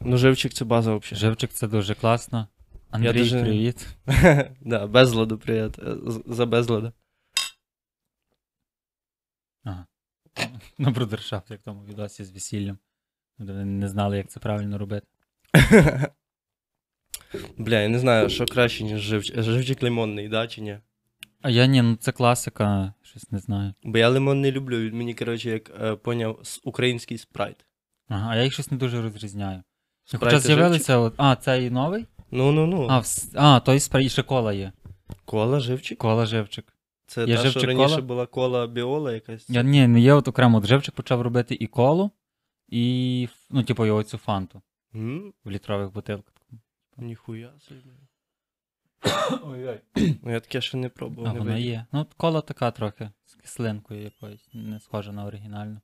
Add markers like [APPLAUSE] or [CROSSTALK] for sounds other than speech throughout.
Ну, живчик це база взагалі. Живчик це дуже класно. Андрій, дуже- привіт. [LAUGHS] да, безладу привіт. е, з- За безлада. Ага. [LAUGHS] На брудершафт, як в тому відосі з весіллям. Де вони не знали, як це правильно робити. [LAUGHS] Бля, я не знаю, що краще, ніж живчик. Живчик лимонний, да, чи ні? А я ні, ну це класика, щось не знаю. Бо я лимон не люблю, він мені, коротше, як е, поняв, с- український спрайт. Ага, а я їх щось не дуже розрізняю. Спрайт Хоча і з'явилися, от, а, цей новий? Ну, ну, ну. А, вс... а той спрей, ще кола є. Кола, живчик? Кола живчик. Це Є та, що живчик раніше кола? була кола біола якась. Я, ні, не є от окремо от живчик почав робити і колу, і, ф- ну, типу, його цю фанту М, в літрових бутилках. Ніхуя собі. Ой-ой. Ну, я таке ще не пробував. А не вона видів. є. Ну, от кола така трохи з кислинкою якоюсь, не схожа на оригінальну.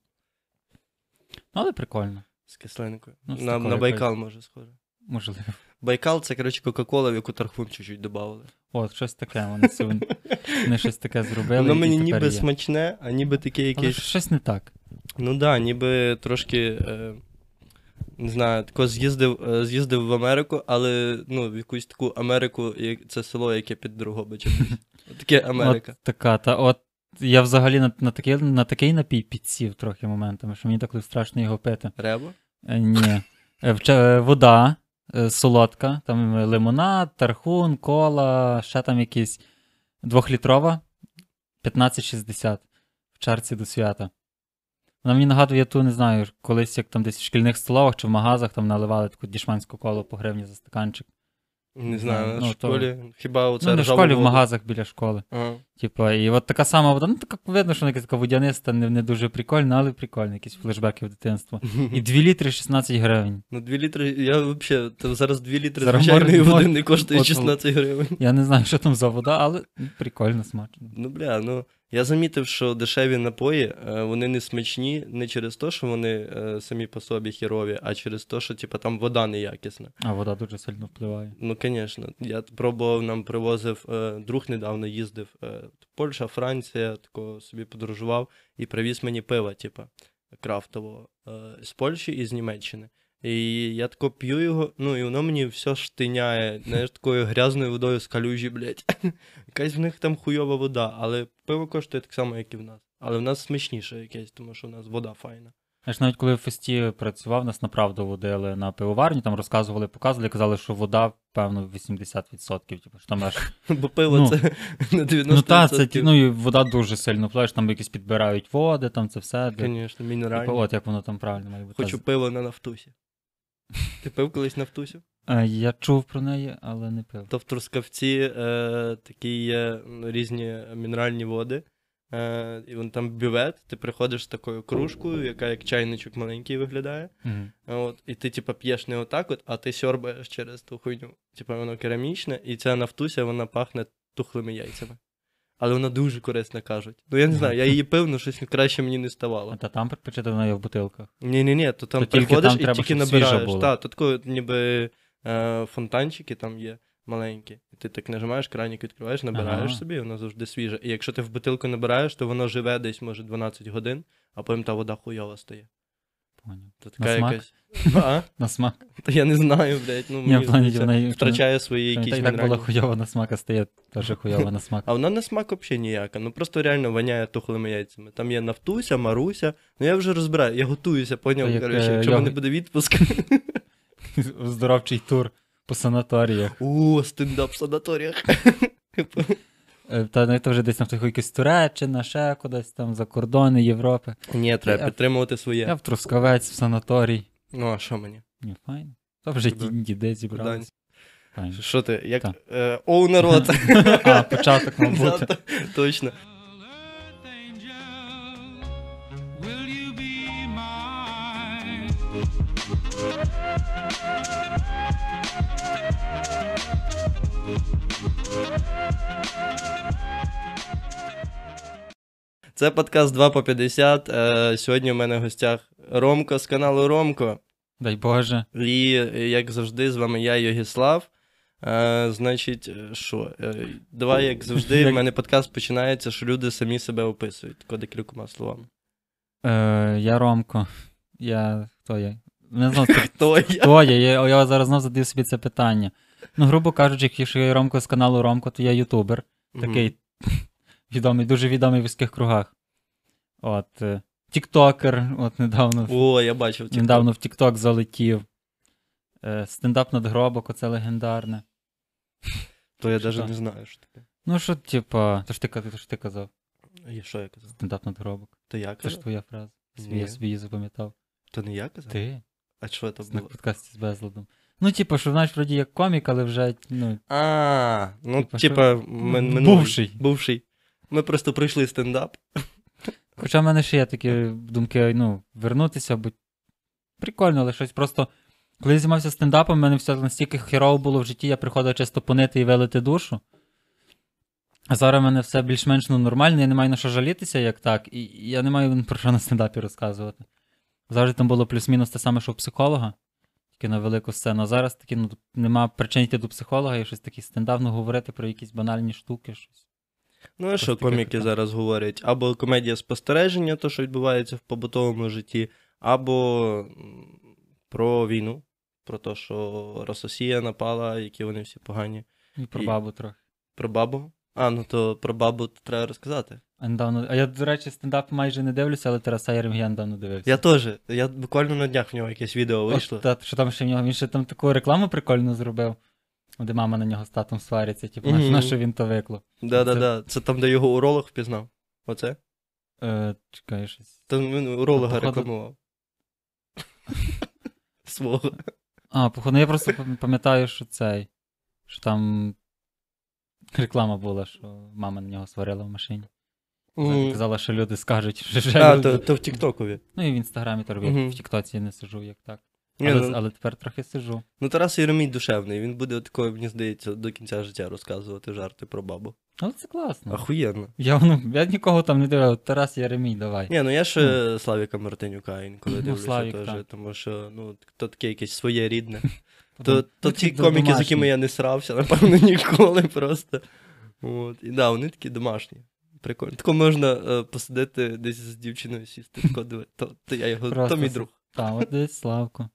Ну, але прикольно, З кислинкою. Ну, на, на Байкал може схоже. можливо. Байкал це, коротше, Кока-Кола, в яку тархун чуть-чуть додавали. От, щось таке, вони, це, [LAUGHS] вони щось таке зробили. Воно мені ніби є. смачне, а ніби таке Але якесь. щось не так. Ну да, ніби трошки. Е, не знаю, тако з'їздив, е, з'їздив в Америку, але ну, в якусь таку Америку, це село, яке під Дрогобичем. [LAUGHS] Таке Америка. От така, та от я взагалі на, на, такий, на такий напій підсів трохи моментами, що мені так страшно його пити. Реба? Е, ні. Е, е, вода солодка, там лимонад, тархун, кола, ще там якісь двохлітрова, 15,60 в чарці до свята. Вона мені нагадує ту, не знаю, колись як там десь в шкільних столовах чи в магазах там наливали таку дішманську колу по гривні за стаканчик. Не знаю, Ну, в то- школі. Хіба оце ну, не в школі, в магазах біля школи. Ага. Типа, і от така сама вода, ну така видно, що вона якась така водяниста, не, не дуже прикольна, але прикольна, якісь флешбеки в дитинство. І 2 літри 16 гривень. Ну, 2 літри, я взагалі, то зараз 2 літри Зараз звичайної може- води не коштує от- 16 гривень. Я не знаю, що там за вода, але ну, прикольно смачно. Ну, бля, ну я замітив, що дешеві напої, е, вони не смачні не через те, що вони е, самі по собі херові, а через те, що типа, там вода неякісна. А вода дуже сильно впливає. Ну, звісно. Я пробував, нам привозив, е, друг недавно їздив. Польща, Франція, тако собі подорожував і привіз мені пива, типа, крафтового з Польщі і з Німеччини. І я тако п'ю його, ну і воно мені все штиняє, знаєш, такою грязною водою з калюжі, блядь. [LAUGHS] Якась в них там хуйова вода, але пиво коштує так само, як і в нас. Але в нас смачніше якесь, тому що в нас вода файна. Я ж навіть коли в фесті працював, нас направду водили на пивоварні, там розказували, показували, казали, що вода, певно, 80%. Типу, що там аж... [LAUGHS] Бо пиво Ну, це [LAUGHS] на 90%. Ну так, це ну, і вода дуже сильно впливає, там якісь підбирають води, там це все. Звісно, Типу, от як воно там правильно має бути. Хочу пиво на нафтусі. Ти пив колись нафтусю? Е, Я чув про неї, але не пив. То в Трускавці е, такі є різні мінеральні води. Е, і вон там бювет, ти приходиш з такою кружкою, яка як чайничок маленький виглядає. Мгм. От, і ти, типа, п'єш не отак, от, а ти сьорбаєш через ту хуйню. Типа, воно керамічне, і ця нафтуся, вона пахне тухлими яйцями. Але вона дуже корисна, кажуть. Ну я не знаю, я її [LAUGHS] пив, але щось краще мені не ставало. А та там предпочитано вона є в бутилках. Ні, ні, ні, то там То тільки приходиш там і треба, тільки щоб свіжа набираєш. Так, то тако, ніби е, фонтанчики там є маленькі. І ти так нажимаєш, краник відкриваєш, набираєш Ага. собі, і воно завжди свіже. І якщо ти в бутилку набираєш, то воно живе десь, може, 12 годин, а потім та вода хуйова стає. Поняв. То На така смак? якась. А? [LAUGHS] На смак. Та я не знаю, блядь. Ну, Ні, в плані, втрачає свої Та якісь й так була хуйова на смак, а стає теж хуйова на смак. А вона на смак взагалі ніяка. Ну просто реально воняє тухлими яйцями. Там є Нафтуся, Маруся. Ну я вже розбираю, я готуюся, поняв, як, коротше, е, якщо в мене буде відпуск. [LAUGHS] Здоровчий тур по санаторіях. О, стендап в санаторіях. [LAUGHS] Е, Та ну, це вже десь там якась Туреччина, ще кудись там за кордони Європи. Ні, треба Я- підтримувати Я своє. в Трускавець, в санаторій. Ну, а що мені? Ні, файно. То вже діди зібралися. Що ти? Як е, оу, народ. [LAUGHS] А, початок та- [LAUGHS] Точно. Will you? Це подкаст 2 по 50. Е, Сьогодні у мене в гостях Ромко з каналу Ромко. Дай Боже. І, як завжди, з вами я, Йогіслав. Е, значить, е, що? Давай, як завжди, в мене подкаст починається, що люди самі себе описують. Тако декількома словами. Е, я Ромко. Я хто я? Не знаю, це Хто хто я. я. Я зараз знов задаю собі це питання. Ну, грубо кажучи, якщо я Ромко з каналу Ромко, то я ютубер. Такий відомий, дуже відомий в вузьких кругах. От. е, Тіктокер, от недавно, О, я бачив. TikTok. недавно в Тікток залетів. Е, Стендап надгробок, оце легендарне. То я навіть не знаю, що таке. Ну, що, типа, то ж ти, то ж ти казав, І що я казав? стендап надгробок. То я казав? Це ж твоя фраза. Ні. я собі її запам'ятав. То не я казав? Ти? А що це На було? подкасті з безладом. Ну, типу, що знаєш, вроді як комік, але вже, ну, А, ну, Типа, що? типа, Ну, минулий. бувший. Бувший. Ми просто пройшли стендап. Хоча в мене ще є такі думки, ну, вернутися, бо прикольно, але щось просто. Коли я займався стендапом, в мене все настільки херово було в житті, я приходив чисто понити і велити душу. А зараз в мене все більш-менш ну, нормально, я не маю на що жалітися, як так, і я не маю про що на стендапі розказувати. Завжди там було плюс-мінус те саме, що у психолога, тільки на велику сцену. А зараз таки, ну, нема причин йти до психолога і щось таке стендапно говорити про якісь банальні штуки. щось. Ну, а що коміки зараз говорять? Або комедія спостереження, то, що відбувається в побутовому житті, або про війну, про те, що Рососія напала, які вони всі погані. І про І- бабу трохи. Про бабу? А, ну то про бабу треба розказати. А недавно. А я, до речі, стендап майже не дивлюся, але Тараса Єрем'я недавно дивився. Я теж. Я буквально на днях в нього якесь відео вийшло. та, що там ще в нього, він ще там таку рекламу прикольну зробив, де мама на нього з татом свариться, типу, Мгм. на що він то виклав. Да-да-да. Це там, де його уролог впізнав. Оце? Е, чекай щось. Там він уролога Походу- рекламував. [LAUGHS] Свого. А, походу, я просто пам'ятаю, що цей. Що там реклама була, що мама на нього сварила в машині. Мгм. Казала, що люди скажуть, що А, люди- то, то в Тіктокові. Ну і в інстаграмі то робив, Мгм. в Тіктоці не сижу, як так. Ні, Але, ну, але тепер трохи сижу. ну Тарас Єремій душевний, він буде такою, мені здається, до кінця життя розказувати жарти про бабу. Але це класно. Ахуєнно. Я, ну, я нікого там не дивив. Тарас Єремій, давай. Ні, ну я ще Славіка Мартинюка інколи Ну, дивлюся Славік, теж, так. тому що ну, то таке якесь своє рідне. [LAUGHS] То, то ну, ті коміки, з якими я не срався, напевно, [LAUGHS] ніколи просто. От. І да, вони такі домашні. Прикольно. Тако можна е, посидити десь з дівчиною сісти, тако. То, то я його, Просто то мій друг. Та, от десь Славко.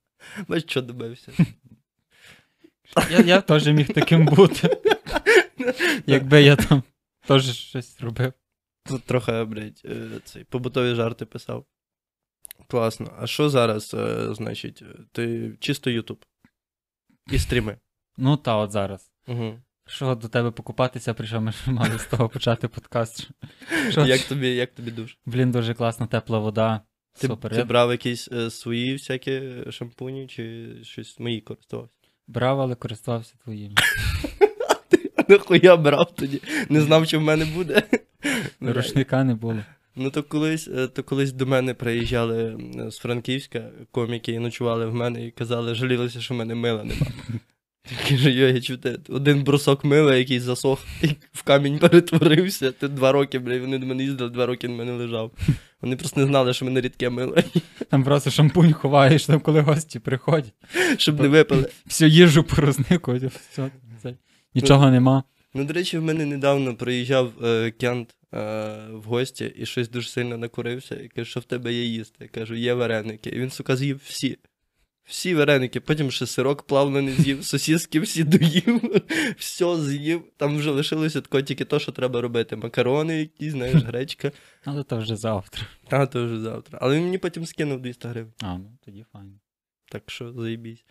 Бач, що добився. Я, я теж міг таким бути. Якби я там теж щось робив. Тут трохи, блядь, е, цей, побутові жарти писав. Класно. А що зараз, е, значить, е, ти чисто Ютуб? І стріми. Ну та от зараз. Угу. Що до тебе покупатися прийшов, ми ж мали з того почати подкаст. Що, Як тобі, як тобі душ? Блін, дуже класна тепла вода. Ти, Супер. ти брав якісь е, свої всякі шампуні чи щось мої користувався? брав, але користувався твоїм. [LAUGHS] Нахуя брав тоді? Не знав, що в мене буде. [LAUGHS] Рушника не було. Ну то колись, е, то колись до мене приїжджали з Франківська коміки і ночували в мене і казали, жалілися, що в мене мила нема. [LAUGHS] Йо, я чую, те, один брусок мила, який засох і в камінь перетворився. Ти два роки, бля, вони до мене їздили, два роки на мене лежав. Вони просто не знали, що мене рідке мило, Там просто шампунь ховаєш, там коли гості приходять. щоб не випили. Всю їжу порозникують, все, це, нічого нема. Ну, до речі, в мене недавно приїжджав е, Кент е, в гості і щось дуже сильно накурився. І каже, що в тебе є їсти. Я кажу, є вареники. І він, сука, з'їв всі. Всі вареники, потім ще сирок плавлений з'їв, [LAUGHS] сосіски всі доїв, все з'їв. Там вже лишилося тако тільки то, що треба робити. Макарони якісь, знаєш, гречка. Але то вже завтра. А, то вже завтра. Але він мені потім скинув 200 гривень. А, ну тоді файно. Так що заїбісь.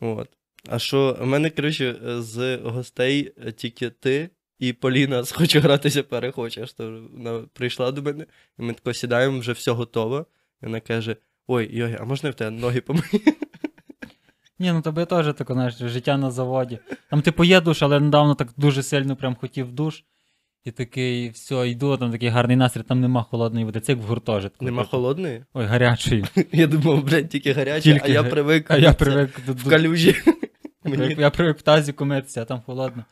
От. А що, в мене, коротше, з гостей тільки ти і Поліна з «Хочу гратися, перехочеш. Вона прийшла до мене, і ми тако сідаємо, вже все готово. І вона каже: Ой, Йогі, а можна я в тебе ноги помию? [LAUGHS] Ні, ну тебе теж таке, знаєш, життя на заводі. Там типу є душ, але недавно так дуже сильно прям хотів душ. І такий, все, йду, там такий гарний настрій, там нема холодної води. Це як в гуртожитку. Нема типу. холодної? Ой, гарячої. [LAUGHS] Я думав, блядь, тільки Тільки а я га- привик А я привик до, в калюжі. [LAUGHS] Я привик- Я привик в тазі митися, а там холодно.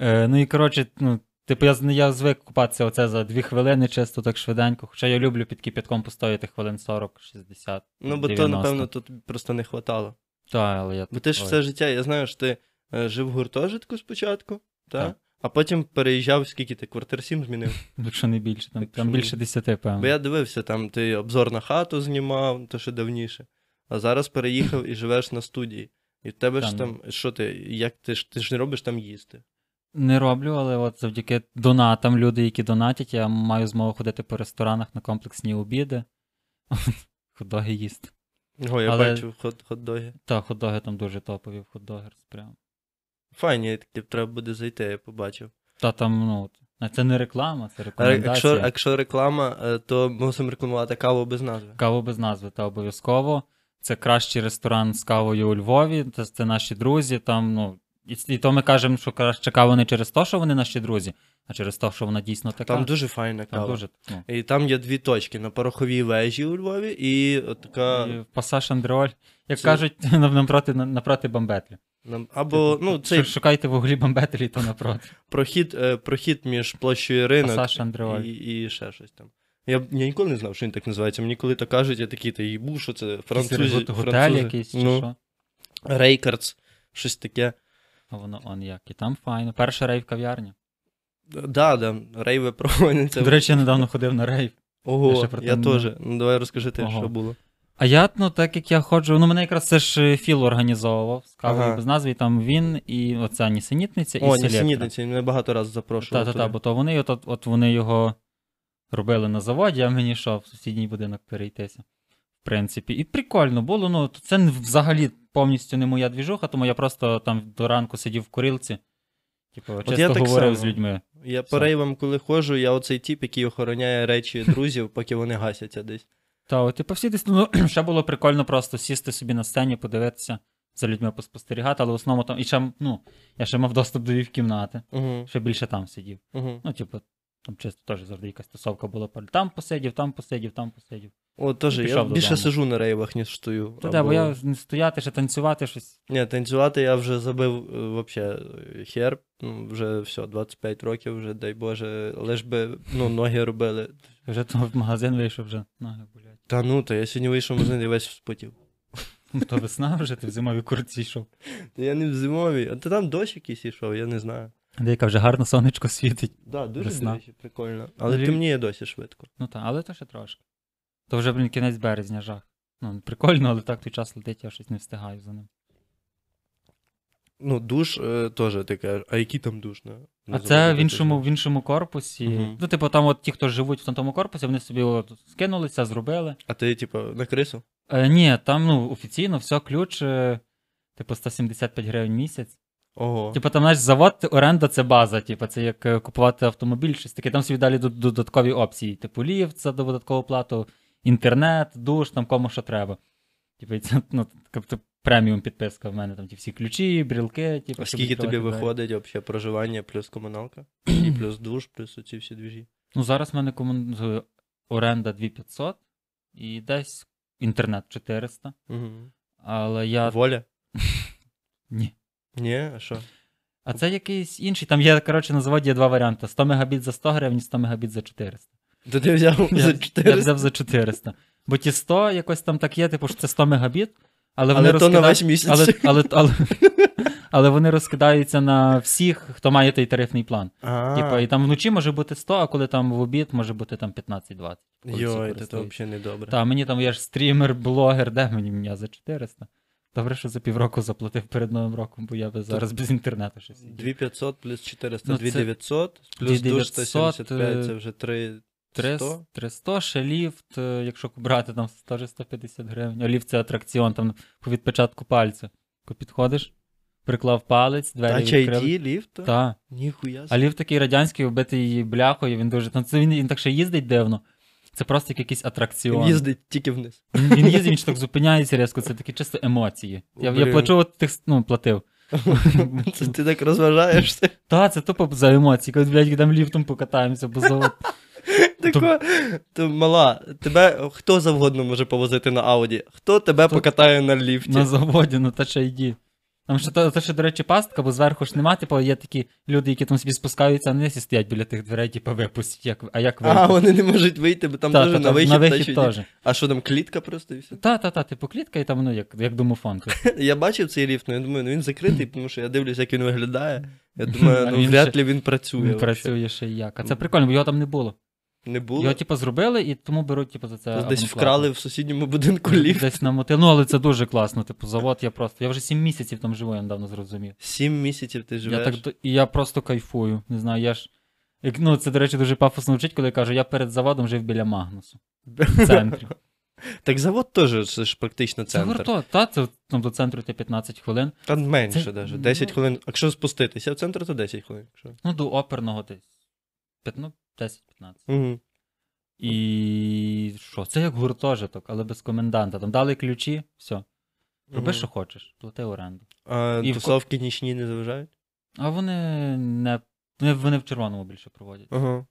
Е, ну і коротше, ну, типу, я, я звик купатися оце за дві хвилини, чисто так швиденько. Хоча я люблю під кипятком постояти хвилин 40-60. Ну, бо то, напевно, тут просто не хватало. Так, але я. Бо ти ж все життя, я знаю, що ти е, жив в гуртожитку спочатку, та? Так. а потім переїжджав, скільки ти квартир 7 змінив. [LAUGHS] Якщо не більше, там, Якщо там не- більше 10, певно. Бо я дивився, там ти обзор на хату знімав, то що давніше. а зараз переїхав і живеш на студії. І в тебе ж Там. там, що ти, як ти ж ти ж не робиш там їсти? Не роблю, але от завдяки донатам, люди, які донатять, я маю змогу ходити по ресторанах на комплексні обіди. [LAUGHS] Хот-доги їсти. О, я Але- бачу хот- хот-доги. Та, хот-доги там дуже топові в хот-догерс прям. Файні, такі треба буде зайти, я побачив. Та там, ну, це не реклама, це А якщо, якщо реклама, е, то мусимо рекламувати каву без назви. Каву без назви, та обов'язково. Це кращий ресторан з кавою у Львові, це, це наші друзі. Там, ну, і, і то ми кажемо, що краще кава не через те, що вони наші друзі, а через те, що вона дійсно така. Там дуже файна Там дуже ну, І там є дві точки на пороховій вежі у Львові і от така. і пасаж Андреоль, як Це- кажуть, [LAUGHS] напроти Бамбетлі. нам- Або ну, Ш- цей Шукайте в углі Бамбетлі, то напроти. [LAUGHS] прохід, е, прохід між площею ринок Пасаж і, і ще щось там. Я, я ніколи не знав, що він так називається. Мені коли то кажуть, я такий, та їбу, що це французі. Якийсь готель французи. якийсь чи ну, що. Рейкардс, щось таке. А воно он як. І там файно. Перша рейв кав'ярня. Да, да, рейви проводяться. До речі, я недавно ходив на рейв. я Ого, про я теж. Ну давай розкажи ти, Ого. що було. А я, ну, так як я ходжу, ну мене якраз це ж е, Філ організовував з кавою Ага. без назви, і там він, і оця нісенітниця, і О, він мене багато разів запрошував. Та-та-та, бо то вони, от, от вони його робили на заводі, а мені що, в сусідній будинок перейтися. В принципі. І прикольно було. Ну, це взагалі повністю не моя двіжуха, тому я просто там до ранку сидів в курилці. Типу, я чисто так говорив само. з людьми. Я по рейвам, коли ходжу, я оцей тіп, який охороняє речі друзів, поки вони гасяться десь. Та, от, типу, всі десь, ну, [CLEARS THROAT] ще було прикольно просто сісти собі на сцені, подивитися, за людьми поспостерігати, але в основному там, і ще, ну, я ще мав доступ до їх кімнати, Угу, ще більше там сидів. угу. Ну, типу, там чисто теж завжди якась тусовка була. Там посидів, там посидів, там посидів. О, теж, я пішов більше сижу на рейвах, ніж стою. Та де, бо я не стояти, ще танцювати щось. Ні, танцювати я вже забив е, вообще е, хер. Ну, вже все, 25 років, вже, дай Боже, лиш би ну, ноги робили. Вже то в магазин вийшов вже. Ноги болять. Та ну, то я сьогодні вийшов в магазин і весь спотів. Ну, То весна вже, ти в зимовій куртці йшов. Та я не в зимовій, а та там дощ якийсь ішов, я не знаю. Деяка вже гарно сонечко світить. Да, дуже Весна. до речі, прикольно. Але Лю- темніє досі швидко. Ну так, але то ще трошки. То вже, блін, кінець березня жах. Ну, прикольно, але так той час летить, я щось не встигаю за ним. Ну, душ е, теж таке, а який там душ? Не, не А це в іншому, в іншому корпусі. Мгм. Ну, типу, там от ті, хто живуть в тому корпусі, вони собі от скинулися, зробили. А ти, типу, на крису? Е, ні, там ну, офіційно все, ключ, е, типу, 175 гривень місяць. Ого. Типу, там знаєш, завод, оренда це база, типу, це як е, купувати автомобіль, щось таке. Там собі далі додаткові опції. Типу, ліфт за додаткову плату, інтернет, душ, там кому що треба. Типу, це ну, типу, преміум підписка в мене, там ті всі ключі, брілки, типу, А скільки тобі виходить взагалі проживання плюс комуналка? [CLEARS THROAT] І плюс душ, плюс оці всі двіжі? Ну, зараз в мене комун... оренда 2500 і десь інтернет 400. Угу. Але я. Воля? [LAUGHS] Ні. Ні, а що? А це якийсь інший. Там є, коротше, на заводі є два варіанти: 100 мегабіт за 100 гривень, 100 мегабіт за 400. То ти взяв Я, за я 400? взяв за 400. Бо ті 100 якось там так є, типу, що це 100 мегабіт, але вони Але то на весь місяць. Але, [LAUGHS] але, але, але вони розкидаються на всіх, хто має той тарифний план. Типу, і там вночі може бути 100, а коли там в обід може бути там 15-20. Йой, це взагалі не добре. Та, мені там я ж стрімер, блогер, де мені мене за 400. Добре, що за півроку заплатив перед Новим роком, бо я би зараз без інтернету щось. 2500 плюс 400, Ну, 2900, плюс душ 2900, 175, це вже 3 300, 300, ще ліфт, е, якщо брати, там теж 150 гривень. А ліфт це атракціон, там по відпечатку пальця. Підходиш, приклав палець, двері Тача відкрили. ID, ліфт? Так. Ніхуя. А ліфт такий радянський, вбитий бляхою, він дуже. Там це він, він так ще їздить дивно. Це просто як якийсь атракціон. Він їздить тільки вниз. Він, їздить, він ж так зупиняється різко, це такі чисто емоції. Я, я плачу, от тих, ну, платив. [LAUGHS] Це ти так розважаєшся. Та, це тупо за емоції, коли, блядь, йдемо ліфтом покатаємося, бо завод. Тако, то мала, тебе хто завгодно може повозити на Ауді? Хто тебе То- покатає на ліфті? На заводі, ну та ще йді. Там ще, то, то ще, до речі, пастка, бо зверху ж нема, типу, є такі люди, які там собі спускаються, а вниз і стоять біля тих дверей, типу, випустять, як, а як вийти? А, вони не можуть вийти, бо там Та, теж та, на вихід. на вихід теж. А що там, клітка просто і все? Та, та, та, типу клітка, і там, ну, як, як домофон. типу. [LAUGHS] Я бачив цей ліфт, ну я думаю, ну він закритий, тому що я дивлюсь, як він виглядає. Я думаю, [LAUGHS] ну вряд ли він працює. Він працює ще як. А це прикольно, бо його там не було. Не було. Його, типу, зробили, і тому беруть, типу, за це. Десь абонплату. вкрали в сусідньому будинку ліфт. Десь намотили. Ну, але це дуже класно. Типу, завод я просто. Я вже 7 місяців там живу, я недавно зрозумів. Сім місяців ти живеш. Я так, і я просто кайфую. Не знаю, я ж. Ну, це, до речі, дуже пафосно звучить, коли я кажу, я перед заводом жив біля Магнусу. В [LAUGHS] центрі. Так завод теж це ж практично Це центр. гурто, та, це там до центру йти 15 хвилин. Та менше Це- навіть. 10 ну- хвилин. Якщо спуститися в центр, то 10 хвилин. Якщо... Ну, до оперного десь. Ну, 10-15. Угу. І що? Це як гуртожиток, але без коменданта. Там дали ключі, все. Роби, що хочеш, плати оренду. А І в тусовки нічні не заважають? А вони не. Вони, вони в червоному більше проводять. Ага.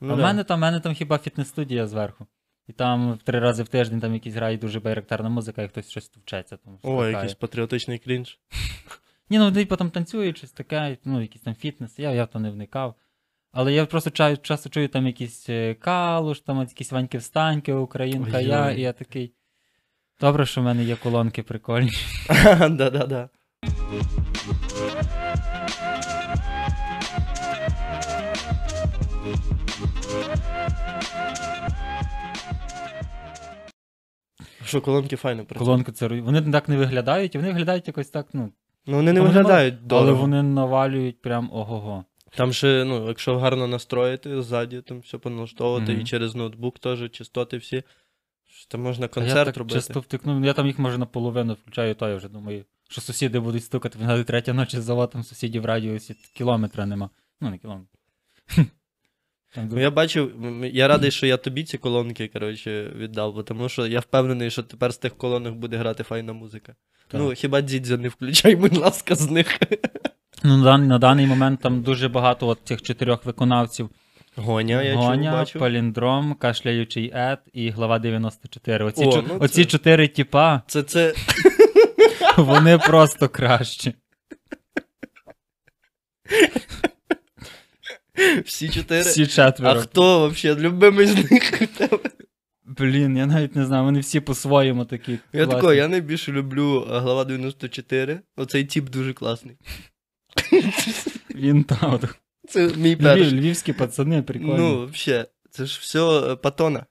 Ну, а в да. мене там, в мене там хіба фітнес-студія зверху. І там три рази в тиждень там якісь грає дуже байрактарна музика, і хтось щось вчеться. Там, О, якийсь патріотичний клінч. Ні, ну вони потім танцюють, щось таке, ну, якийсь там фітнес, я, я в то не вникав. Але я просто чаю, часто чую там якісь е, калуш, там якісь ваньки встаньки, українка, я, Ой-ой. і я такий. Добре, що в мене є колонки прикольні. [LAUGHS] Да-да-да. Що, колонки файно працюють? Колонки це вони так не виглядають, і вони виглядають якось так, ну. Ну, вони не виглядають Але вони навалюють прям ого-го. Там ще, ну, якщо гарно настроїти ззаді, там все поналаштовувати, Мгм. і через ноутбук теж, частоти всі. Там можна А я концерт так робити. часто втикну, я там їх може наполовину включаю, то я вже думаю, що сусіди будуть стукати, він третя ночі за завод, там сусідів в радіусі кілометра нема. Ну, не кілометр. [LAUGHS] Ну, я бачив, я радий, що я тобі ці колонки, коротше, віддав, бо тому що я впевнений, що тепер з тих колонок буде грати файна музика. Так. Ну, хіба дідзя не включай, [LAUGHS] будь ласка, з них. Ну, на, на даний момент там дуже багато от цих чотирьох виконавців. Гоня, я чув, Гоня, бачив. Паліндром, Кашляючий Ед і глава 94. Оці, О, чо- ну оці це- чотири тіпа, Це, це, [LAUGHS] вони просто кращі. всі чотири. Всі А хто взагалі любимий з них? Блін, я навіть не знаю, вони всі по-своєму такі. Я такой, я найбільше люблю глава 94. Оцей тип дуже класний. [LAUGHS] Він там. Це мій Львів, львівські пацани, прикольні. Ну, взагалі, це ж все е, патона.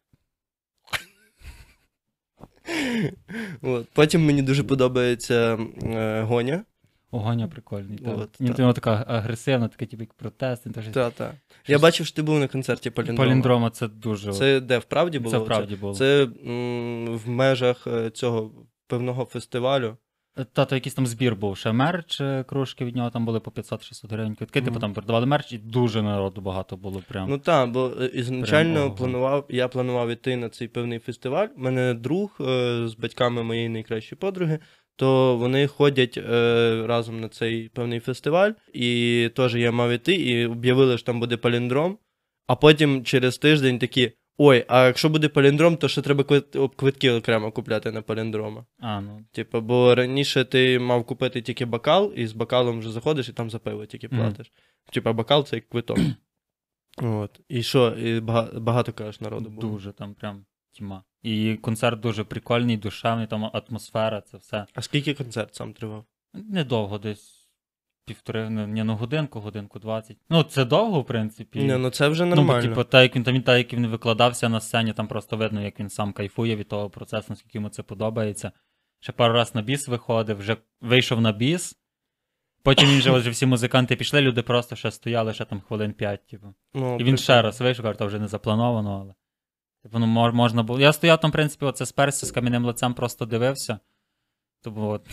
От. Потім мені дуже подобається е, Гоня. Огоня прикольний. Так. От, Він так. тому така агресивна, така типу як протест. він теж- Та, та. Я бачив, що ти був на концерті Паліндрома. Паліндрома це дуже. Це де вправді було? це вправді було. Це м, в межах е, цього певного фестивалю. Та, то якийсь там збір був. Ще мерч, е, кружки від нього там були по 500-600 гривень. Квитки, типу там продавали мерч, і дуже народу багато було. Прям. Ну так, бо е, ізначально Прям планував, я планував іти на цей певний фестиваль. У мене друг е, з батьками моєї найкращої подруги, то вони ходять е, разом на цей певний фестиваль, і теж я мав іти, і об'явили, що там буде паліндром. А потім через тиждень такі. Ой, а якщо буде паліндром, то ще треба квит- квитки окремо купляти на паліндрома. А, ну. Типу, бо раніше ти мав купити тільки бокал, і з бокалом вже заходиш, і там за пиво тільки платиш. Типа бокал це як квиток. [CLEARS THROAT] От. І що, і бага- багато кажеш народу було. Дуже там прям тьма. І концерт дуже прикольний, душевний, там атмосфера, це все. А скільки концерт сам тривав? Недовго, десь півтори, ну, ну годинку, годинку двадцять. Ну, це довго, в принципі. Ні, ну це вже Ну, бо, типу, так, як він там, так, як він викладався на сцені, там просто видно, як він сам кайфує від того процесу, наскільки йому це подобається. Ще пару раз на біс виходив, вже вийшов на біс. Потім він от вже всі музиканти пішли, люди просто ще стояли ще там хвилин 5, типу. ну, І він ще раз вийшов, каже, то вже не заплановано, але. Типу, ну, можна було. Я стояв там, в принципі, оце сперся з кам'яним лицем, просто дивився. Тому от.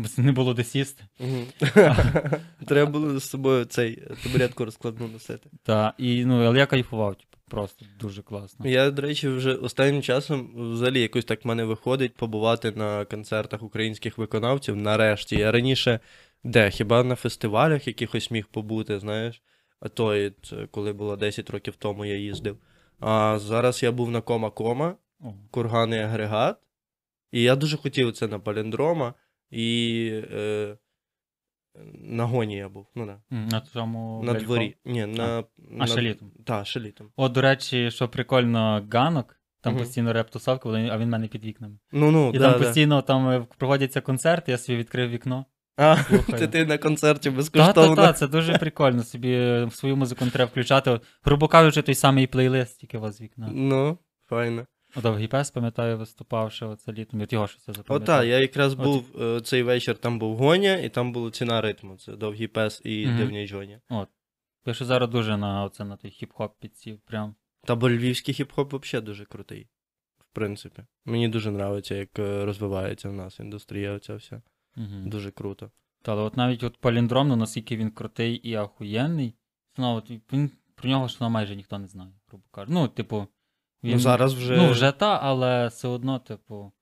Бо це Не було де сісти. [LAUGHS] Треба було з собою цей табуретку розкладну носити. Та, і, ну, але я кайфував, типу, просто дуже класно. Я, до речі, вже останнім часом взагалі якось так в мене виходить побувати на концертах українських виконавців нарешті. Я раніше де? Хіба на фестивалях якихось міг побути, знаєш? А то, коли було 10 років тому я їздив. А зараз я був на Кома-Кома, О. курганний агрегат. І я дуже хотів це на паліндрома і е, на гоні я був. Ну, да. На тому На дворі. Ні, на, А ще літом. Так, ще літом. От, до речі, що прикольно, ганок, там Мгм. постійно реп-тусовка, а він в мене під вікнами. Ну, ну, І да, там да. постійно там е, проводяться концерти, я собі відкрив вікно. А, Слухаю. ти, ти на концерті безкоштовно. та, та, це дуже прикольно. Собі в свою музику не треба включати. Грубо кажучи, той самий плейлист, тільки у вас з вікна. Ну, файно. От Довгий пес, пам'ятаю, виступав ще оце літом. От його що це О, запам'ятав. так, я якраз От. був е, цей вечір, там був Гоня, і там була ціна ритму. Це довгий пес і Мгм. дивний Жоня. Я ще зараз дуже на, оце, на той хіп-хоп підсів. Прям. Та бо львівський хіп-хоп взагалі дуже крутий. В принципі. Мені дуже подобається, як е, розвивається в нас індустрія оця вся. Угу. Дуже круто. Та, але от навіть от паліндром, ну наскільки він крутий і ахуєнний, ну, от він, про нього ж ну, майже ніхто не знає, грубо кажучи. Ну, типу, він, Ну, зараз вже. Ну, вже та, але все одно, типу.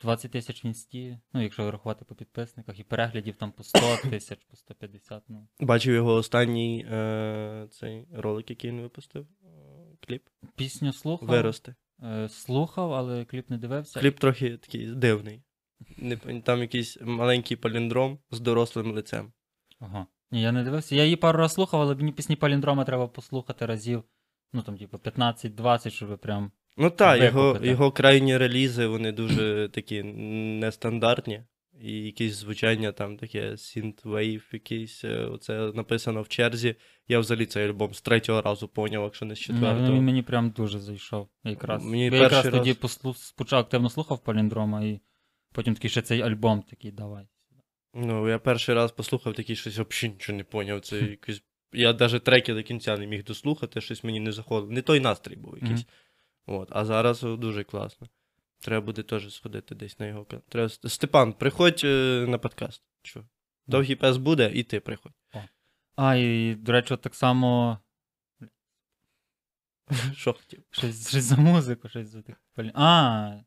20 тисяч в інсті, ну, якщо рахувати по підписниках, і переглядів там по 100 тисяч, по 150, ну. Бачив його останній е, цей ролик, який він випустив. е, Кліп. Пісню слухав. Вирости. Е, слухав, але кліп не дивився. Кліп трохи такий дивний. Не пон- Там якийсь маленький паліндром з дорослим лицем. Ага. Ні, я не дивився. Я її пару раз слухав, але мені пісні паліндрома треба послухати разів. Ну там, типу, 15-20, щоб прям. Ну так, його, його крайні релізи, вони дуже такі нестандартні. І якісь звучання там таке synthwave, якийсь, е, оце написано в черзі. Я взагалі цей альбом з третього разу поняв, якщо не з Ну, четвертого. він мені прям дуже зайшов. Якраз. Мені я якраз перший тоді раз- спочатку активно слухав паліндрома, і потім такий ще цей альбом такий давай. Ну, я перший раз послухав такий щось, взагалі нічого не поняв. Це [LAUGHS] якийсь. Я навіть треки до кінця не міг дослухати, щось мені не заходило. Не той настрій був якийсь. От, а зараз дуже класно. Треба буде теж сходити десь на його канал. Треба... Степан, приходь е, на подкаст. Що? Довгий пес буде, і ти приходь. А, і, до речі, так само. [LAUGHS] Що хотів? Щось, щось за музику, щось за тих А.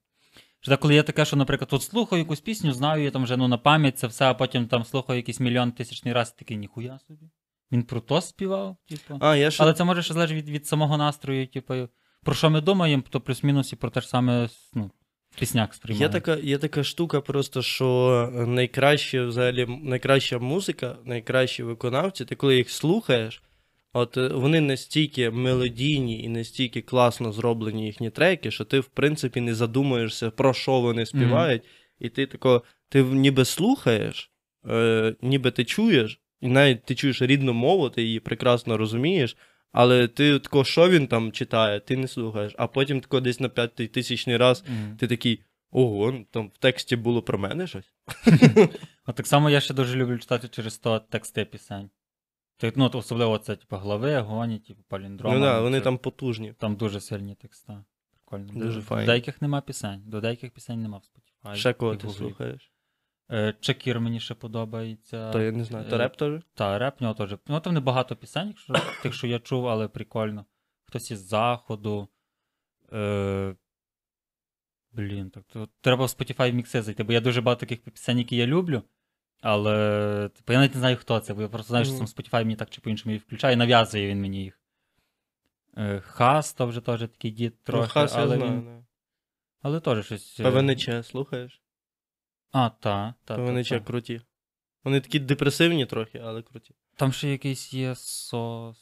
Що так, коли є таке, що, наприклад, от слухаю якусь пісню, знаю її там вже ну, на пам'ять це все, а потім там слухаю якийсь мільйон тисячний раз, і такий ніхуя собі. Він про то співав, типу. А, я ще... Але це може ще залежить від, від самого настрою, типу, про що ми думаємо, то плюс-мінус і про те ж саме ну, в піснях сприймаємо. Є така, є така штука, просто що найкраще, взагалі, найкраща музика, найкращі виконавці, ти коли їх слухаєш, от е, вони настільки мелодійні і настільки класно зроблені їхні треки, що ти, в принципі, не задумуєшся, про що вони співають, і ти тако, ти ніби слухаєш, е, ніби ти чуєш, і навіть ти чуєш рідну мову, ти її прекрасно розумієш. Але ти тако, що він там читає, ти не слухаєш. А потім тако десь на п'ятий тисячний раз Мгм. ти такий, ого, ну, там в тексті було про мене щось. От так само я ще дуже люблю читати через то тексти пісень. Ну, особливо це, типу, глави, гоні, типу, паліндрома. ну да, вони це- там потужні. Там дуже сильні текста. Прикольно. Дуже файно. До деяких нема пісень. До деяких пісень нема в Spotify. Ще кого ти слухаєш? Е, Чекір мені ще подобається. То я не знаю. То е, реп теж? Та, реп нього теж. Ну там небагато пісень, якщо, тих, що я чув, але прикольно. Хтось із заходу. Е... Блін, так то треба в Spotify мікси зайти, бо я дуже багато таких пісень, які я люблю. Але типу, я навіть не знаю, хто це, бо я просто знаю, що сам Spotify мені так чи по-іншому їх включає, і нав'язує він мені їх. Е, Хас, то вже теж такий дід трохи, ну, хас я але, знаю. він... але теж щось. е, ПВНЧ слухаєш? А, та, та, та, ПВНЧ та. круті. Вони такі депресивні трохи, але круті. Там ще якийсь є со...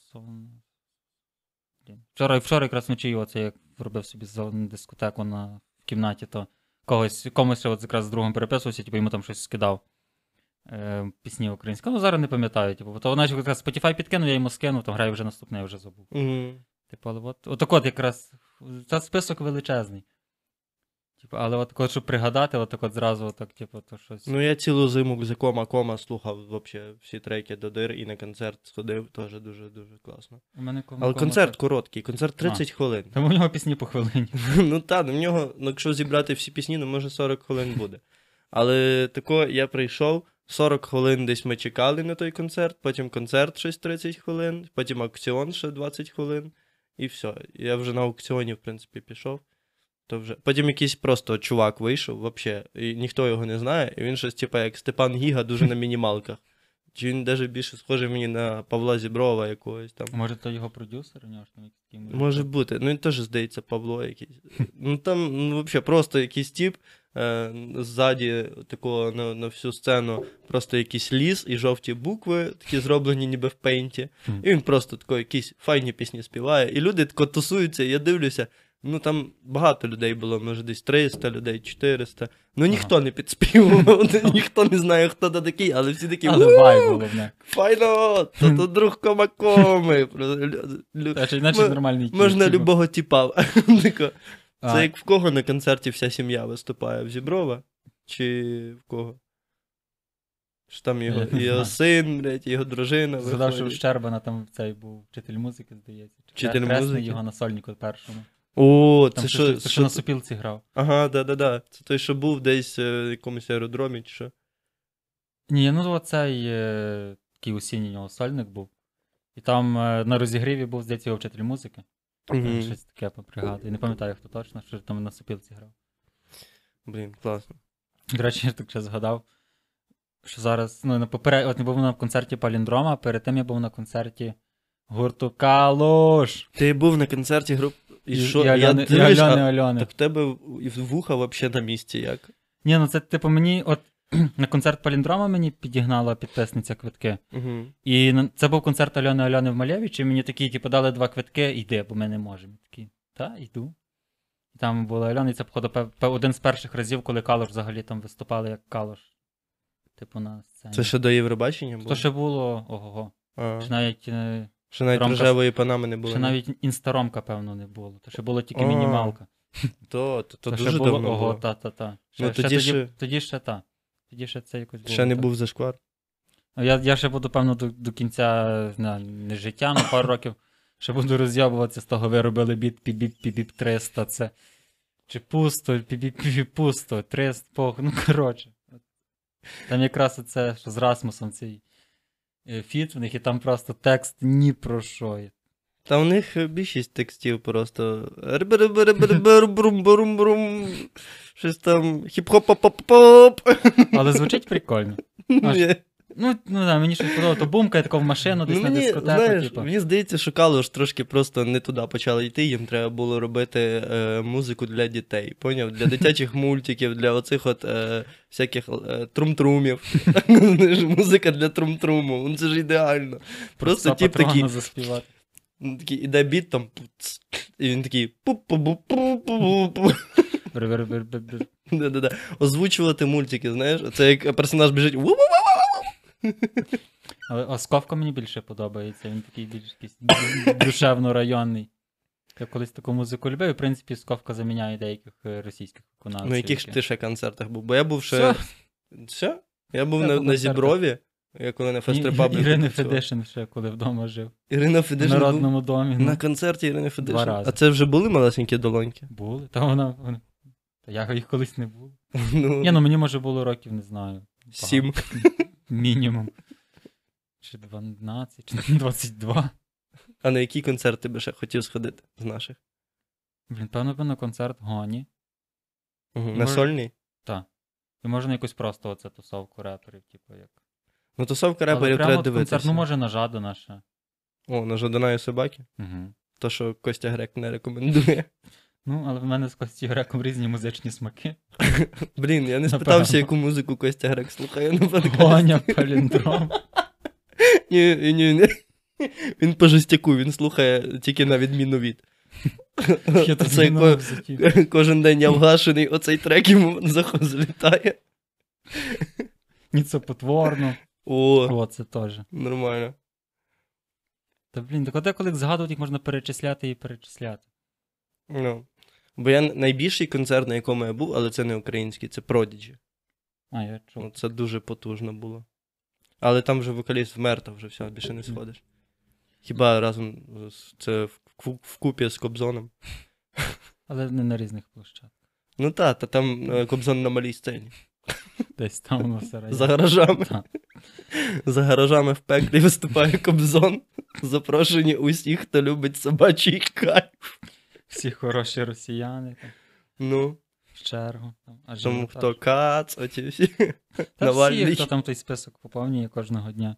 Вчора, вчора якраз вночі оце як робив собі дискотеку на в кімнаті, то когось, комусь от якраз з другом переписувався, типу йому там щось скидав. Е, пісні українські. Ну, зараз не пам'ятаю. Типу, бо то вона ж якраз Spotify підкинув, я йому скинув, там граю вже наступне, я вже забув. Угу. Типу, але от, от, от якраз це список величезний. Типу, але от, от щоб пригадати, от, так от зразу, так, типу, то щось. Ну я цілу зиму за кома кома слухав вообще всі треки до дир і на концерт сходив, теж дуже-дуже класно. У мене кому- Але концерт так. короткий, концерт 30 хвилин. Тому у нього пісні по хвилині. [LAUGHS] Ну так, в нього, ну, якщо зібрати всі пісні, ну може 40 хвилин буде. Але тако я прийшов, 40 хвилин десь ми чекали на той концерт, потім концерт щось 30 хвилин, потім аукціон ще 20 хвилин, і все. Я вже на аукціоні, в принципі, пішов. То вже... Потім якийсь просто чувак вийшов, вообще, і ніхто його не знає, і він щось, типа, як Степан Гіга, дуже на мінімалках. Чи він навіть більше схожий мені на Павла Зіброва якогось там. Може, то його продюсер, у нього ж там якийсь такий. Може бути. Ну, він теж здається, Павло якийсь. Ну там, ну, взагалі, просто якийсь тип е, ззаді такого на, на всю сцену, просто якийсь ліс і жовті букви, такі зроблені ніби в пейнті. І він просто тако якісь файні пісні співає. І люди тако тусуються, і я дивлюся. Ну там багато людей було, може десь 300 людей, 400. Ну ніхто не підспівував, [LAUGHS] ніхто не знає, хто то такий, але всі такі Але «Ву, вайб головне. Файно! То то друг комакоми. [LAUGHS] Можна типу. любого тіпа. [LAUGHS] Це як в кого на концерті вся сім'я виступає? В Зіброва? Чи в кого? Що там його, його син, блядь, його дружина. Згадав, що в. Щербана там цей був вчитель музики, здається. Вчитель музики? його на сольнику першому. О, Там це що, що? це, що на сопілці грав. Ага, да-да-да. Це той, що був десь е, в якомусь аеродромі, чи що. Ні, ну оцей е, такий осінній нього сольник був. І там е, на розігріві був, здається, його вчитель музики. Мгм. Щось таке попригадую. Не пам'ятаю, хто точно, що там на сопілці грав. Блін, класно. До речі, я так ще згадав, що зараз, ну, на поперед... от я був на концерті Паліндрома, а перед тим я був на концерті гурту Калуш. Ти був на концерті груп. І що? і і дивлюсь, Альони, а- Альони. Так в тебе і вуха взагалі на місці як? Ні, ну це типу мені, от [CLEARS THROAT] на концерт Паліндрома мені підігнала підписниця квитки. Угу. І на- це був концерт Альони Альони в Малєвичі, і мені такі, типу, дали два квитки, йди, бо ми не можемо. Я Такий, та, йду. І там була Альона, і це, походу, один з перших разів, коли Калош взагалі там виступали як Калош. Типу на сцені. Це ще до Євробачення було? То ще було, ого-го. Ще навіть, е, ще навіть Ромка- рожевої панами не було. ще навіть інстаромка, певно, не було. То ще було тільки А, мінімалка. То, то, то То дуже ще було, давно ого, було. та-та-та. Ще, Ну, ще тоді тоді, ще- тоді ще та. Тоді ще це якось було. Ще не так. був зашквар. Ну, Я, я ще буду, певно, до, до кінця не, не життя, на пару років ще буду роз'ябуватися з того, ви робили біт пібіп пібіп 300, це. Чи пусто, пібіп пібіп пусто, 300, пох, ну коротше. Там якраз оце, що з Расмусом цей фіт в них, і там просто текст ні про що. Та у них е, більшість текстів просто. Щось там хіп-хоп-поп-поп. Але звучить прикольно. Аж-. Ну, ну да, мені щось подобається, то бумкає тако в машину десь Ну, на мені, дискотеку, знаєш, типу. мені здається, що Калуш трошки просто не туди почали йти. Їм треба було робити е, музику для дітей. Поняв? Для дитячих [LAUGHS] мультиків, для оцих от е, всяких е, трум-трумів. [LAUGHS] Музика для трум-труму. Ну, Це ж ідеально. Просто тип такий, заспівати. такий іде біт там. І він такий пу-пу-пу-пу-пу-пу. Бр-бр-бр-бр-бр. [LAUGHS] Озвучувати мультики, знаєш? Це як персонаж біжить. Але Осковка мені більше подобається, він такий більш якийсь душевно-районний. Я колись таку музику любив, і в принципі Сковка заміняє деяких е, російських виконавців. На яких ти ще концертах був? Бо я був ще. Все. Все? Я був Я на, на Зіброві, я коли на І- Фест-Репабліку Ірини працював. Федишин ще коли вдома жив. Ірина В Федишин був народному домі. на Ну, концерті Ірини Федишин. Два рази. А це вже були малесенькі долоньки? були. Та вона. вона- Та я їх колись не було. [LAUGHS] Ну, Ні, ну мені може було років, не знаю. Сім. Мінімум. Чи 12, чи [LAUGHS] 22. А на який концерт ти би ще хотів сходити з наших? Блін, певно, би на концерт Гоні. Угу. На Може- сольний? Так. І може на якусь просто оце тусовку реперів, типу як. Ну, тусовка Але реперів прямо треба от дивитися. концерт, ну може на Жадана ще. О, на Жаданої собаки. Угу. То, що Костя Грек не рекомендує. Ну, але в мене з Костю Греком різні музичні смаки. [LAUGHS] Блін, я не спитався, яку музику Костя Грек слухає на подкасті. Гоня, паліндром. [LAUGHS] Ні, ні, ні. Він по жестяку, він слухає тільки на відміну від. Я Це ко- [LAUGHS] кожен день я вгашений, оцей трек йому злітає. Ні, це потворно. О, О, це теж. нормально. Та блін, так от деколи згадувати, їх можна перечисляти і перечисляти. Ну. Бо я найбільший концерт, на якому я був, але це не український, це Prodigy. А, я чув. Ну, це дуже потужно було. Але там вже вокаліст вмер, то вже все, більше не сходиш. Хіба разом з- це вкупі з Кобзоном. [LAUGHS] Але не на різних площадках. Ну та, та там е, Кобзон на малій сцені. Десь там воно все район. За гаражами. Так. За гаражами в пеклі виступає Кобзон. Запрошені усіх, хто любить собачий кайф. Всі хороші росіяни там, Ну, в чергу. Там, а тому хто кац, оті всі. Та всі, хто там той список поповнює кожного дня.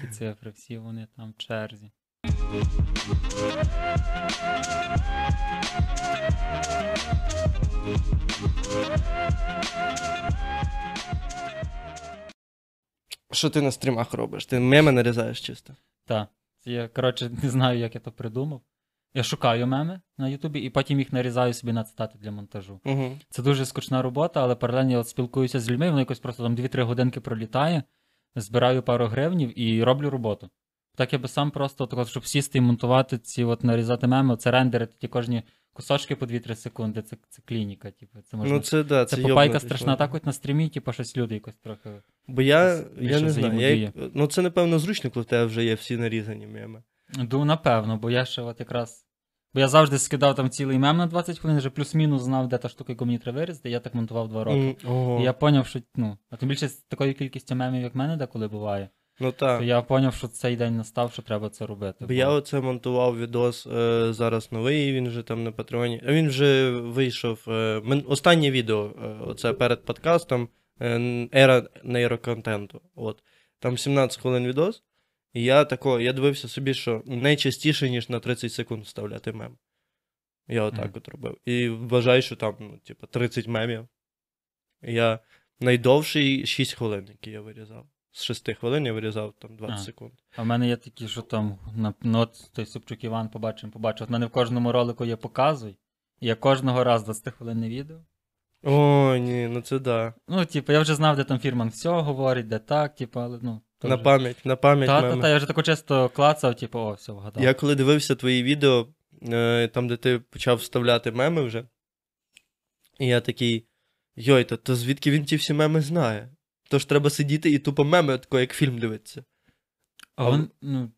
Ті цифри, всі вони там в черзі. Що ти на стрімах робиш? Ти меми нарізаєш чисто. Так. Я, коротше, не знаю, як я то придумав. Я шукаю меми на Ютубі і потім їх нарізаю собі на цитати для монтажу. Угу. Це дуже скучна робота, але паралельно я спілкуюся з людьми, воно якось просто там 2-3 годинки пролітає, збираю пару гривнів і роблю роботу. Так я би сам просто, так щоб сісти і монтувати ці, от нарізати меми, це рендерити ті кожні кусочки по 2-3 секунди. Це, це клініка, типу. Це можна. Ну це да, це це попайка страшна, так от на стрімі, типу, щось люди якось трохи. Бо я, якось я не знаю, я, ну це напевно зручно, коли в тебе вже є всі нарізані меми. Ду, напевно, бо я ще от якраз. Бо я завжди скидав там цілий мем на 20 хвилин, вже плюс-мінус знав, де та штука, яку мені треба вирізати, я так монтував 2 роки. Ого. І я поняв, що ну, а тим більше з такою кількістю мемів, як в мене деколи буває, Ну то так. я поняв, що цей день настав, що треба це робити. Бо я оце монтував відос е, зараз новий, він вже там на Патреоні. Він вже вийшов. Е, мен- останнє відео, е, оце перед подкастом е, Ера нейроконтенту. От. Там 17 хвилин відос. І я тако, я дивився собі, що не частіше, ніж на 30 секунд вставляти мем. Я отак Мгм. от робив. І вважаю, що там, ну, типу, 30 мемів. Я найдовший 6 хвилин, який я вирізав. З 6 хвилин я вирізав там 20 Ага. секунд. А в мене є такі, що там, на, ну, от той Супчук Іван побачимо, побачив. От в мене в кожному ролику є показуй. І я кожного разу 20 хвилинне відео. О, ні, ну це да. Ну, типу, я вже знав, де там фірман все говорить, де так, типу, але ну. На пам'ять, на пам'ять. Та, та, меми. та, я вже тако чисто клацав, типу, о, все, вгадав. Я коли дивився твої відео, е, там, де ти почав вставляти меми вже, і я такий. Йой, то, то звідки він ті всі меми знає? Тож треба сидіти і тупо меми, тако, як фільм дивитися. А вон, ну,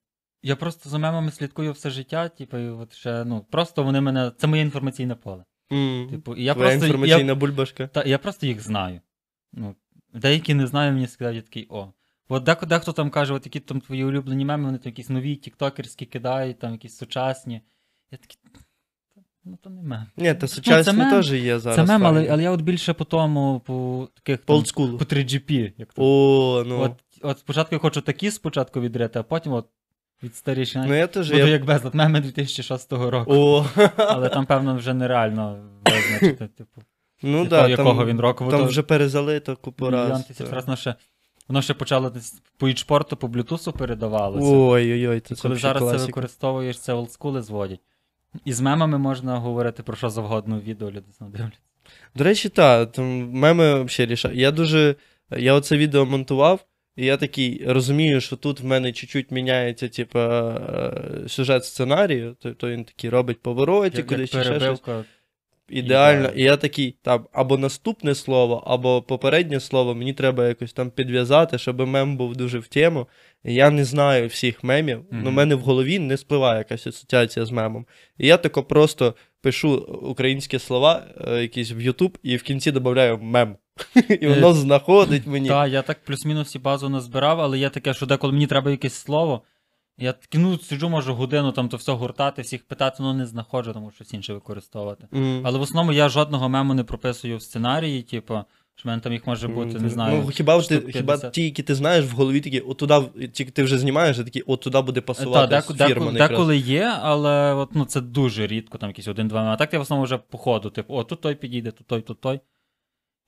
я просто за мемами слідкую все життя, типу, і от ще, ну, просто вони мене. Це моє інформаційне поле. М, Типу, і я Твоя просто, інформаційна я, бульбашка. та, я просто їх знаю. Ну, деякі не знаю, мені сказав, я такий, о. От дехто, дехто там каже, от які там твої улюблені меми, вони там якісь нові, тіктокерські кидають, там якісь сучасні. Я такий. Ну, то не мем. Ні, та сучасні мем. теж є зараз. Це мем, але, але я от більше по тому, по таких По там, по 3GP, як. О, ну. От, от спочатку я хочу такі спочатку відрити, а потім от від старіші ну я теж. буду Я... як безлад меми 2006 року. О, Але там, певно, вже нереально визначити, типу, ну якого, да, якого там, він року. там то вже перезалито купу мільйон раз. тисяч раз воно ще, воно ще почало десь по ічпорту, по блютусу передавалося. Ой-ой-ой, це, Коли зараз це використовуєш, це олдскули зводять. І з мемами можна говорити про що завгодно в відео, люди дивляться. До речі, так, меми взагалі рішають. Я дуже. Я оце відео монтував, і я такий розумію, що тут в мене чуть-чуть міняється, типу, сюжет сценарію. Тобто він такий робить повороті, кудись ще щось. Ідеально. І я такий, там, або наступне слово, або попереднє слово, мені треба якось там підв'язати, щоб мем був дуже в тему. Я не знаю всіх мемів, але в мене в голові не спливає якась асоціація з мемом. І я тако просто пишу українські слова, е, якісь в YouTube, і в кінці додаю мем. [LAUGHS] І воно знаходить мені. Так, я так плюс-мінус і базу назбирав, але є таке, що деколи мені треба якесь слово. Я такий, ну, сиджу, можу годину там то все гуртати, всіх питати, ну не знаходжу, тому щось інше використовувати. М. Але в основному я жодного мему не прописую в сценарії, типу, що в мене там їх може бути, не знаю. Ну, хіба, ти, хіба ті, які ти знаєш в голові, такі, от туди, тільки ти вже знімаєш, такі, от туди буде пасувати Та, з деку, деку, деколи є, але от, ну, це дуже рідко, там якісь один-два. А так я в основному вже по ходу, типу, о, тут той підійде, тут той, тут той.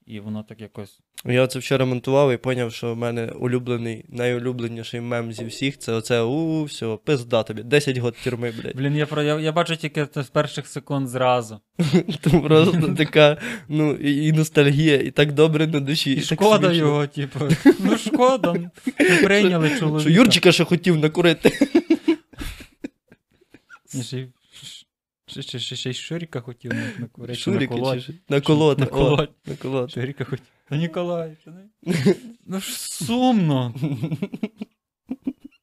І воно так якось. Я це вчора монтував і поняв, що в мене улюблений, найулюбленіший мем зі всіх це оце у все, пизда тобі, 10 год тюрми, блядь. Блін, я, про- я, я бачу тільки це з перших секунд зразу. [LAUGHS] Це просто така, ну, і, і ностальгія, і так добре на душі. І так шкода його, типу. Ну шкода. Не прийняли чоловіка. Що Юрчика ще хотів накурити. Ще, ще, ще, ще, й Шуріка хотів на, на курити, Шурика на чи наколоти. На о, колоть. Шуріка хотів. Та Ніколай, що не? [LAUGHS] Ну ж сумно.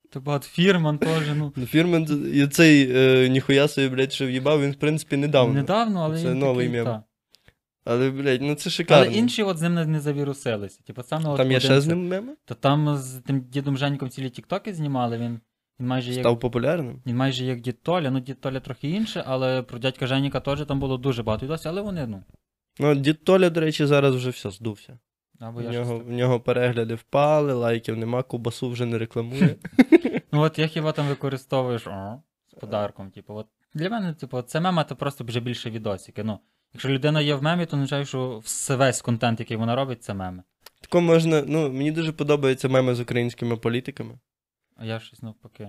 Та багато фірман теж, ну. Ну, Фірмен, і цей е, ніхуя собі, блядь, що в'їбав, він, в принципі, недавно. Недавно, але Це він новий такий, мем. та. Але, блядь, ну це шикарно. Але інші от з ним не, не завірусилися. Типу, саме от Там є ще з ним меми? Та там з тим дідом Женьком цілі тіктоки знімали, він, він майже як Став популярним? Він майже як дід Толя, ну дід Толя трохи інше, але про дядька Женіка теж там було дуже багато відосів, але вони, ну. Ну, дід Толя, до речі, зараз вже все, здувся. Або В я нього, в нього перегляди впали, лайків нема, кубасу вже не рекламує. [LAUGHS] Ну от як його там використовуєш о, з подарком, типу, от для мене, типу, це мема, це просто вже більше відосики. Ну, якщо людина є в мемі, то означає, що все- весь контент, який вона робить, це меми. Тако можна, ну, мені дуже подобаються меми з українськими політиками. А я щось навпаки.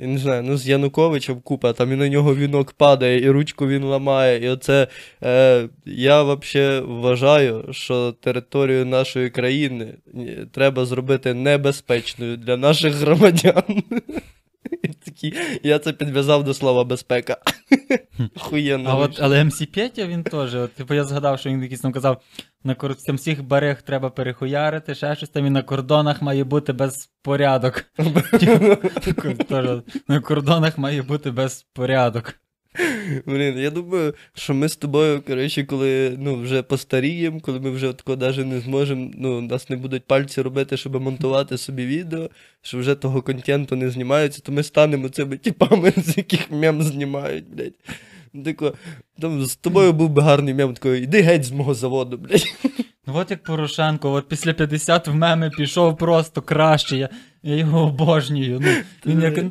я не знаю, ну з Януковичем купа, там і на нього вінок падає, і ручку він ламає. І оце е, я взагалі вважаю, що територію нашої країни е, треба зробити небезпечною для наших громадян. Такі, я це підв'язав до слова безпека. Охуєнно. А от, але МС Петя він теж. От, типу, я згадав, що він якийсь там казав, на кор... там всіх берег треба перехуярити, ще щось там, і на кордонах має бути безпорядок. [LAUGHS] Типу, [LAUGHS] на кордонах має бути безпорядок. Блін, я думаю, що ми з тобою, коротше, коли ну, вже постаріємо, коли ми вже такого навіть не зможемо, ну, нас не будуть пальці робити, щоб монтувати собі відео, що вже того контенту не знімаються, то ми станемо цими типами, з яких мем знімають, блядь. Тако, там з тобою був би гарний мем, такий, іди геть з мого заводу, блядь. Ну от як Порошенко, от після 50 в меми пішов просто краще. Я, я його обожнюю. Ну, він як.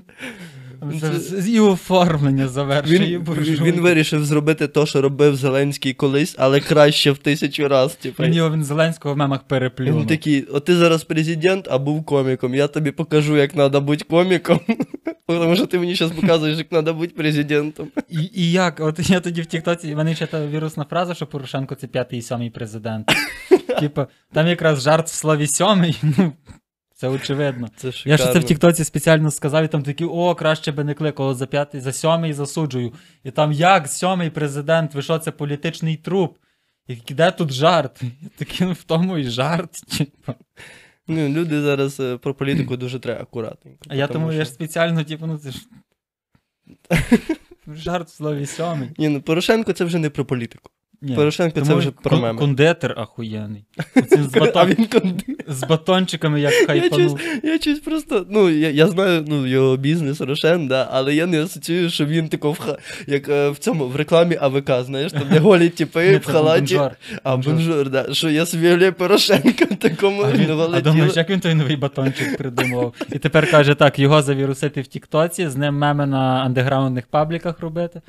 Це- з- з- І оформлення завершує. Він, вирішив зробити те, що робив Зеленський колись, але краще в тисячу раз. Типу. Він його він Зеленського в мемах Він такий, от ти зараз президент, а був коміком. Я тобі покажу, як треба бути коміком. [LAUGHS] Тому що ти мені зараз показуєш, як треба бути президентом. І, і як? От я тоді в Тіктоці, в мене ще та вірусна фраза, що Порошенко це п'ятий і сьомий президент. [LAUGHS] Типа, там якраз жарт в слові сьомий, ну, це очевидно. Це Я ж це в Тіктоці спеціально сказав, і там такі, о, краще би не кликало за п'ятий, за сьомий засуджую. І там як сьомий президент, ви що, це політичний труп? І де тут жарт? Такий, ну в тому і жарт. Типу. Ну, люди зараз е, про політику дуже треба акуратненько. А я тому що- я ж спеціально, типу, ну це ж. [LAUGHS] Жарт в слові сьомий. Ні, ну Порошенко це вже не про політику. Ні. Порошенко це вже про кон- меми. Кондитер ахуєнний. [LAUGHS] Оцим з, А він конди. з батончиками, як Я хайпанув. Я чусь просто, ну, я, я знаю ну, його бізнес Рошен, да, але я не асоціюю, що він тако в ха... як е, в цьому в рекламі АВК, знаєш, там де голі типи Ні, в це халаті. А бонжур, да. Що я собі уявляю Порошенка в такому А, він, а думаєш, як він той новий батончик придумав? І тепер каже так, його завірусити в Тіктоці, з ним меми на андеграундних пабліках робити.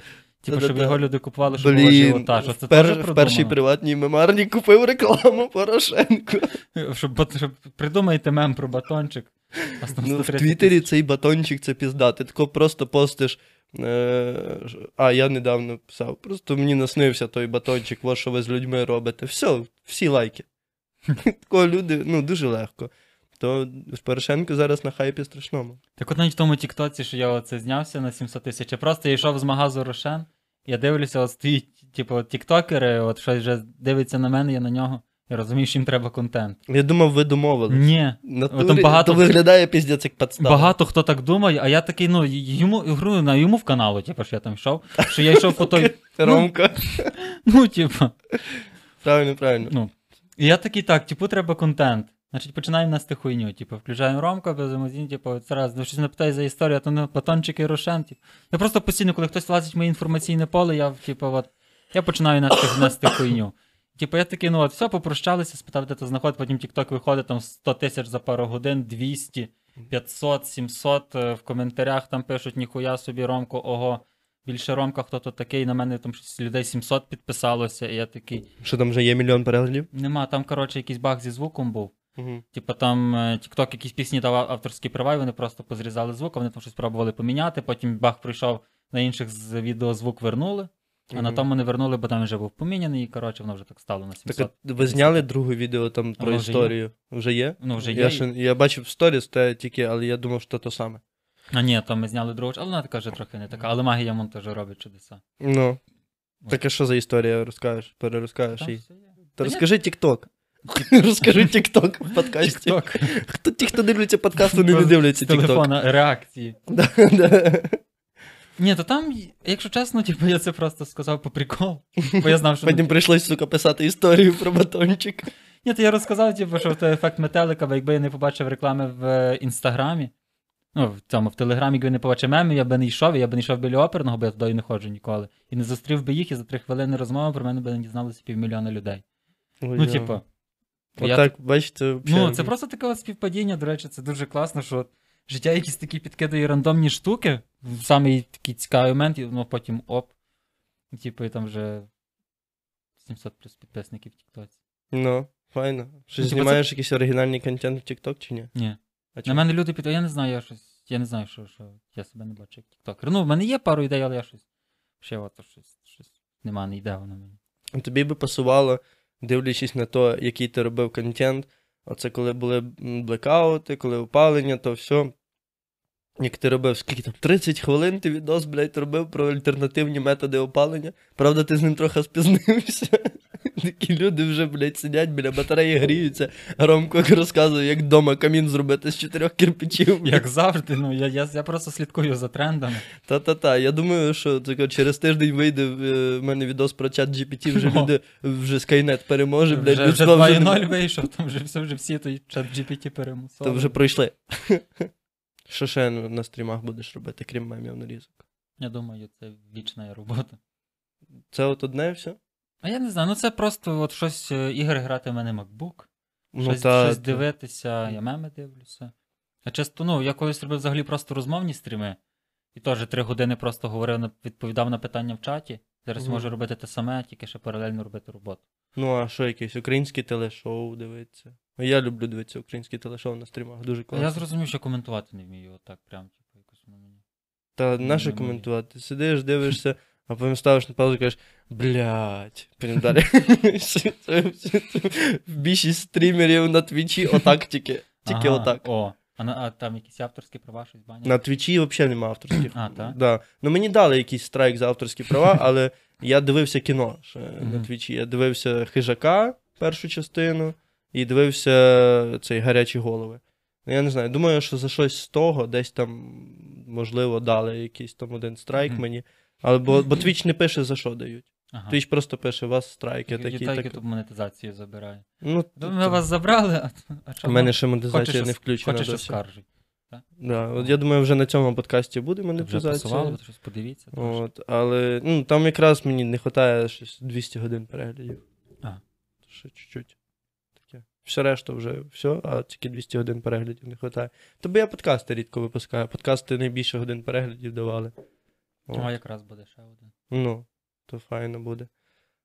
Типу, щоб його люди купували, щоб було живота. Це в, пер... в першій приватній мемарні купив рекламу Порошенко. [LAUGHS] Щоб, щоб придумайте мем про батончик. Ну, в Твіттері цей батончик це пізда. Ти тако просто постиш. Е... А, я недавно писав. Просто мені наснився той батончик, во що ви з людьми робите. Все, всі лайки. [LAUGHS] Такого люди, ну, дуже легко. То Порошенко зараз на хайпі страшному. Так от навіть в тому Тіктоці, що я оце знявся на 700 тисяч, я просто я йшов з магазу Рошен, я дивлюся, от стоїть, типу, тіктокери, от щось вже дивиться на мене, я на нього. Я розумію, що їм треба контент. Я думав, ви домовились. Ні. Натурі, там багато- То виглядає піздець як підстава. Багато хто так думає, а я такий, ну, йому, гру на йому в каналу, типу, що я там йшов, що я йшов по той. [LAUGHS] Ромка. Ну, типу. Правильно, правильно. Ну. І я такий, так, типу, треба контент. Значить, починаємо нести хуйню. Типу, включаємо Ромка, без емодзін, типу, зараз ну, щось не питає за історію, а то не батончики Рошен. Типу. Я просто постійно, коли хтось влазить в моє інформаційне поле, я, типу, от, я починаю нести, нести хуйню. Типу, я такий, ну от, все, попрощалися, спитав, де ти знаходить, потім TikTok виходить там 100 тисяч за пару годин, 200, 500, 700, е, в коментарях там пишуть, ніхуя собі, Ромко, ого, більше Ромка, хто то такий, на мене там щось людей 700 підписалося, і я такий, Що там вже є мільйон переглядів? нема, там, коротше, якийсь баг зі звуком був. Угу. Типа там е, TikTok якісь пісні дав авторські права, і вони просто позрізали звук, а вони там щось пробували поміняти. Потім баг прийшов на інших з відео звук вернули, а на тому не вернули, бо там вже був поміняний, і коротше, воно вже так стало на 700. Так ви зняли друге відео там про Воно вже є. історію? Вже є? Ну, вже Я, є. ще, я бачив в сторіс те тільки, але я думав, що то саме. А ні, то ми зняли другу, але вона така вже трохи не така. Але магія монтажу робить чудеса. Ну. Так а що за історія розкажеш? Перерозкажеш її? Та розкажи TikTok. [LAUGHS] Розкажи TikTok в подкасті. Хто ті, хто дивляться подкаст, вони не дивляться TikTok. телефона реакції. [LAUGHS] Ні, то там, якщо чесно, типу, я це просто сказав по приколу. Бо я знав, що Потім прийшлось, сука, писати історію про батончик. Ні, то я розказав, типу, що це ефект метелика, бо якби я не побачив реклами в е, інстаграмі, ну, в цьому, в телеграмі, якби не побачив меми, я би не йшов, і я би не йшов біля оперного, бо я туди не ходжу ніколи. І не зустрів би їх, і за три хвилини розмови про мене би не дізналося півмільйона людей. Ну, типу, я Отак, бачите, ну, це просто таке от співпадіння, до речі, це дуже класно, що життя якісь такі підкидає рандомні штуки, в самий такий цікавий момент, і ну, потім оп. Типу, і там вже 700 плюс підписників в Тіктоці. Ну, файно. Що Ну, типу, знімаєш якийсь оригінальний контент в TikTok чи ні? Ні. А На чому? мене люди питають, я не знаю, я щось. я не знаю, що, що я себе не бачу як тіктокер. Ну, в мене є пару ідей, але я щось. Ще от щось, щось нема, не йде воно мені. Тобі би пасувало, дивлячись на те, який ти робив контент. Оце коли були блекаути, коли опалення, то все. Як ти робив, скільки там 30 хвилин ти відос, блядь, робив про альтернативні методи опалення. Правда, ти з ним трохи спізнився. [LAUGHS] Такі люди вже, блядь, сидять біля батареї, гріються. Ромко розказує, як вдома камін зробити з чотирьох кирпичів. Як завжди, ну я, я, я просто слідкую за трендами. Та-та-та. Я думаю, що тако, через тиждень вийде е, в мене відос про чат GPT, вже люди, вже Skynet переможе, блядь, вже вже людство 2.0 вийшов, там вже вже всі той чат GPT перемусили. То вже пройшли. Що ще на стрімах будеш робити, крім мемів нарізок? Я думаю, це вічна робота. Це от одне все? А я не знаю, ну це просто от щось е, ігри грати в мене MacBook, Ну, щось, та, щось та. дивитися, я меми дивлюся. А часто, ну, я колись робив взагалі просто розмовні стріми, і теж три години просто говорив, відповідав на питання в чаті. Зараз Мгм. можу робити те саме, тільки ще паралельно робити роботу. Ну, а що якесь українське телешоу дивитися? Ну, Я люблю дивитися українське телешоу на стрімах, дуже класно. я зрозумів, що коментувати не вмію, отак прям, типу, якось воно мені. Та наше коментувати. Сидиш, дивишся, [LAUGHS] а потім ставиш на паузу і кажеш, блядь, потім далі. [LAUGHS] [LAUGHS] Більшість стрімерів на твічі отак тільки. Тільки отак. О, а, на, а там якісь авторські права щось банять? На твічі взагалі немає авторських. [CLEARS THROAT] А, так? Да. Ну мені дали якийсь страйк за авторські права, але я дивився кіно на твічі. Я дивився хижака першу частину і дивився цей гарячі голови. Ну, Я не знаю, думаю, що за щось з того десь там, можливо, дали якийсь там один страйк Мгм. мені. Але бо, бо Twitch не пише за що дають. Ага. Twitch просто пише, у вас страйки такі. Ютуб так. Ютуб монетизацію забирає. Ну, Ну, Ми вас забрали, а, а У мене ще Хочеш, монетизація не ос- включена. Хочеш досі. оскаржуй. Да. От я думаю, вже на цьому подкасті буде Вже монетизація. пасувало, ви щось подивіться. От, але ну, там якраз мені не вистачає щось 200 годин переглядів. А. Ще чуть-чуть. Все решта вже все, а тільки 200 годин переглядів не вистачає. Тобі я подкасти рідко випускаю. Подкасти найбільше годин переглядів давали. От. О, якраз буде ще один. Ну, то файно буде.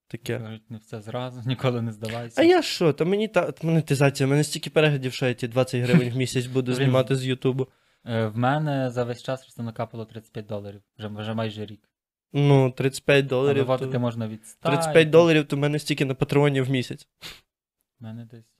Таке. Кажуть, не все зразу, ніколи не здавайся. А я що? Та мені та монетизація, мене стільки переглядів, що я ті 20 гривень в [LAUGHS] місяць буду знімати з Ютубу. Е, В мене за весь час просто накапало 35 доларів. Вже, вже майже рік. Ну, 35 А доларів. виводити То... можна від 100. 35 доларів, то в мене стільки на патреоні в місяць. У мене десь.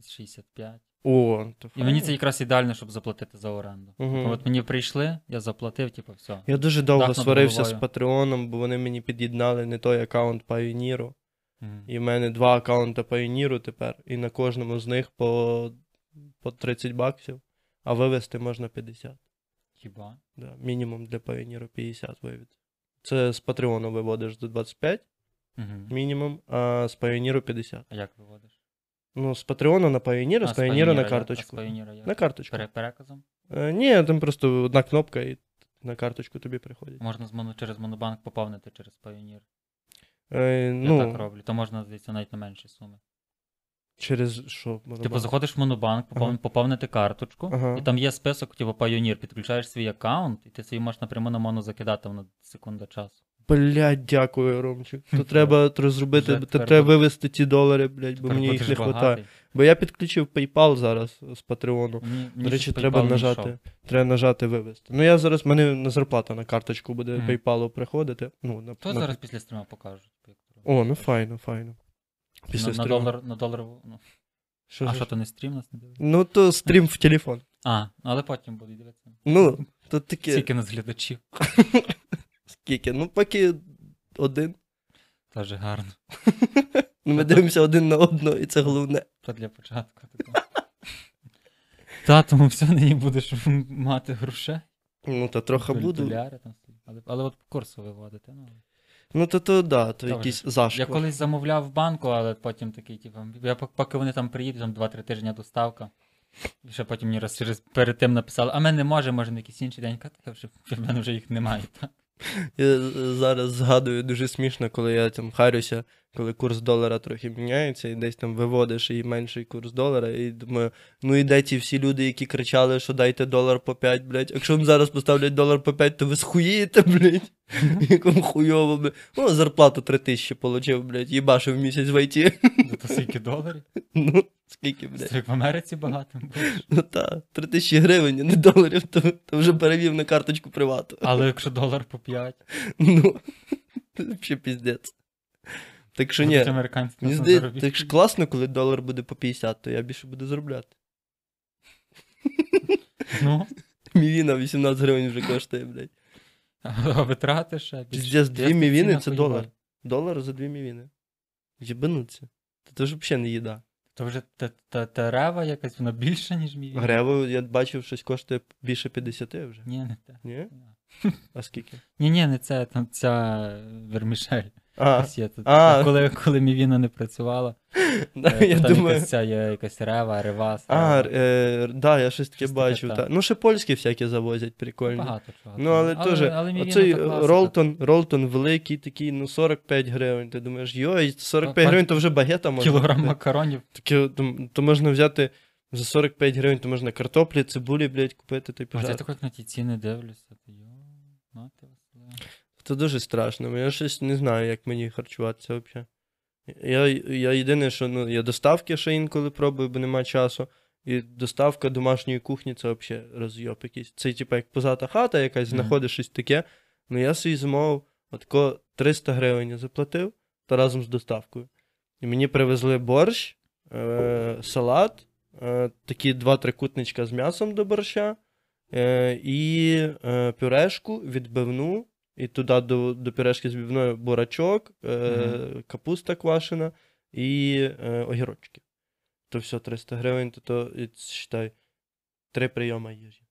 Десь 65. О, то І мені це якраз ідеально, щоб заплатити за оренду. Мгм. От мені прийшли, я заплатив, типу, все. Я дуже довго Дах сварився з. Патреоном, бо вони мені під'єднали не той аккаунт Pioneer. Мгм. І в мене два аккаунти Pioneer тепер, і на кожному з них по, по 30 баксів, а вивести можна 50. Хіба? Да, мінімум для Pioneer 50 вивід. Це з Патреону виводиш до 25 Угу. мінімум, а з Pioneer 50. А як виводиш? Ну, з Патреону на Pioneer, з А, з Pioneer Pioneer на карточку. А з як? На карточку. Пере- переказом? Е, ні, там просто одна кнопка і на карточку тобі приходить. Можна з моно, через монобанк поповнити через Pioneer. Е, Я ну, так роблю. То можна, здається, навіть на менші суми. через що? Типу, заходиш в монобанк, попов... Ага. поповнити карточку, Ага. і там є список, типу, Pioneer. Підключаєш свій аккаунт, і ти собі можеш напряму на моно закидати воно секунда часу. Блядь, дякую, Ромчик. То треба то зробити, то треба буде- вивести ті долари, блядь, бо мені їх не вистачає. Бо я підключив PayPal зараз з Патреону. До речі, треба нажати. Треба нажати вивести. Ну я зараз, мене на зарплата на карточку буде PayPal приходити. Ну, на, То зараз після стріму покажуть. О, ну файно, файно. Після на, на долар, на долар. Ну. Що, а що то не стрім нас не дивиться? Ну, то стрім в телефон. А, ну, але потім буду дивитися. Ну, то таке. Скільки нас глядачів. [LAUGHS] Скільки? Ну, поки один. Теж гарно. [LAUGHS] Ну, ми дивимося один на одного, і це головне. То для початку. такого. Та, тому все нині будеш мати грошей. Ну, то трохи буду. доляри там. Але, але от курсу виводити. Ну. Ну, то то да, то Добре. якийсь Я зашквар. колись замовляв в банку, але потім такий, типу, я пок- поки вони там приїдуть, там 2-3 тижні доставка. І ще потім мені раз через перед тим написали, а ми не може, може на якийсь інший день. Кажу, вже в мене вже їх немає. Так? Я зараз згадую дуже смішно, коли я там харюся, коли курс долара трохи міняється, і десь там виводиш і менший курс долара, і думаю, ну і де ті всі люди, які кричали, що дайте долар по 5, блядь. Якщо вам зараз поставлять долар по 5, то ви схуєєте, блядь. [LAUGHS] Як вам хуйово, блядь. Ну, зарплату 3 тисячі получив, блядь, їбашив місяць в ІТ. Ну, То скільки доларів? [LAUGHS] Ну, скільки, блядь. Як в Америці багато. Ну та, 3 тисячі гривень, а не доларів, то, то вже перевів на карточку привату. Але якщо долар по 5, [LAUGHS] Ну, взагалі піздець. Так що ні, мені здається, так ж класно, коли долар буде по 50, то я більше буду заробляти. [LAUGHS] Ну, Мівіна 18 гривень вже коштує, блядь. а витрати ще. Піздець, дві мівіни це долар. Долар за дві мівіни. Єбануться. Та це ж взагалі не їда. То вже те- терева якась, вона більша, ніж мій. Грево, я бачив, щось коштує більше 50 вже. Ні, не те. Ні? [LAUGHS] А скільки? Ні, ні, не це, там ця вермішель. А. Коли, коли мівіна не працювала, да, е, я там думаю. якась ця є якась рева, ревас. А, е, да, я щось таке бачив. та. Ну, ще польські всякі завозять, прикольні. Багато чого. Ну, але, але теж, але оцей. Ролтон, Ролтон великий такий, ну 45 гривень. Ти думаєш, йой, 45 гривень, то вже багета можна. Кілограм макаронів. Таке, то, то можна взяти за 45 гривень, то можна картоплі, цибулі, блядь, купити та й А я так на ті ціни дивлюся. То йо, мати Василя. Це дуже страшно. Я щось не знаю, як мені харчуватися взагалі. Я, я єдине, що ну, я доставки ще інколи пробую, бо нема часу. І доставка домашньої кухні це взагалі розйоб якийсь. Це, типу, як позата хата якась, Мгм. знаходиш щось таке. Ну я собі замовив отако 300 гривень заплатив та разом з доставкою. І мені привезли борщ, е, салат, е, такі два трикутничка з м'ясом до борща, е, і е, пюрешку, відбивну, і туди до, до пюрешки з відбивною бурачок, е, капуста квашена і е, огірочки. То все 300 гривень, то, то считай, три прийоми їжі.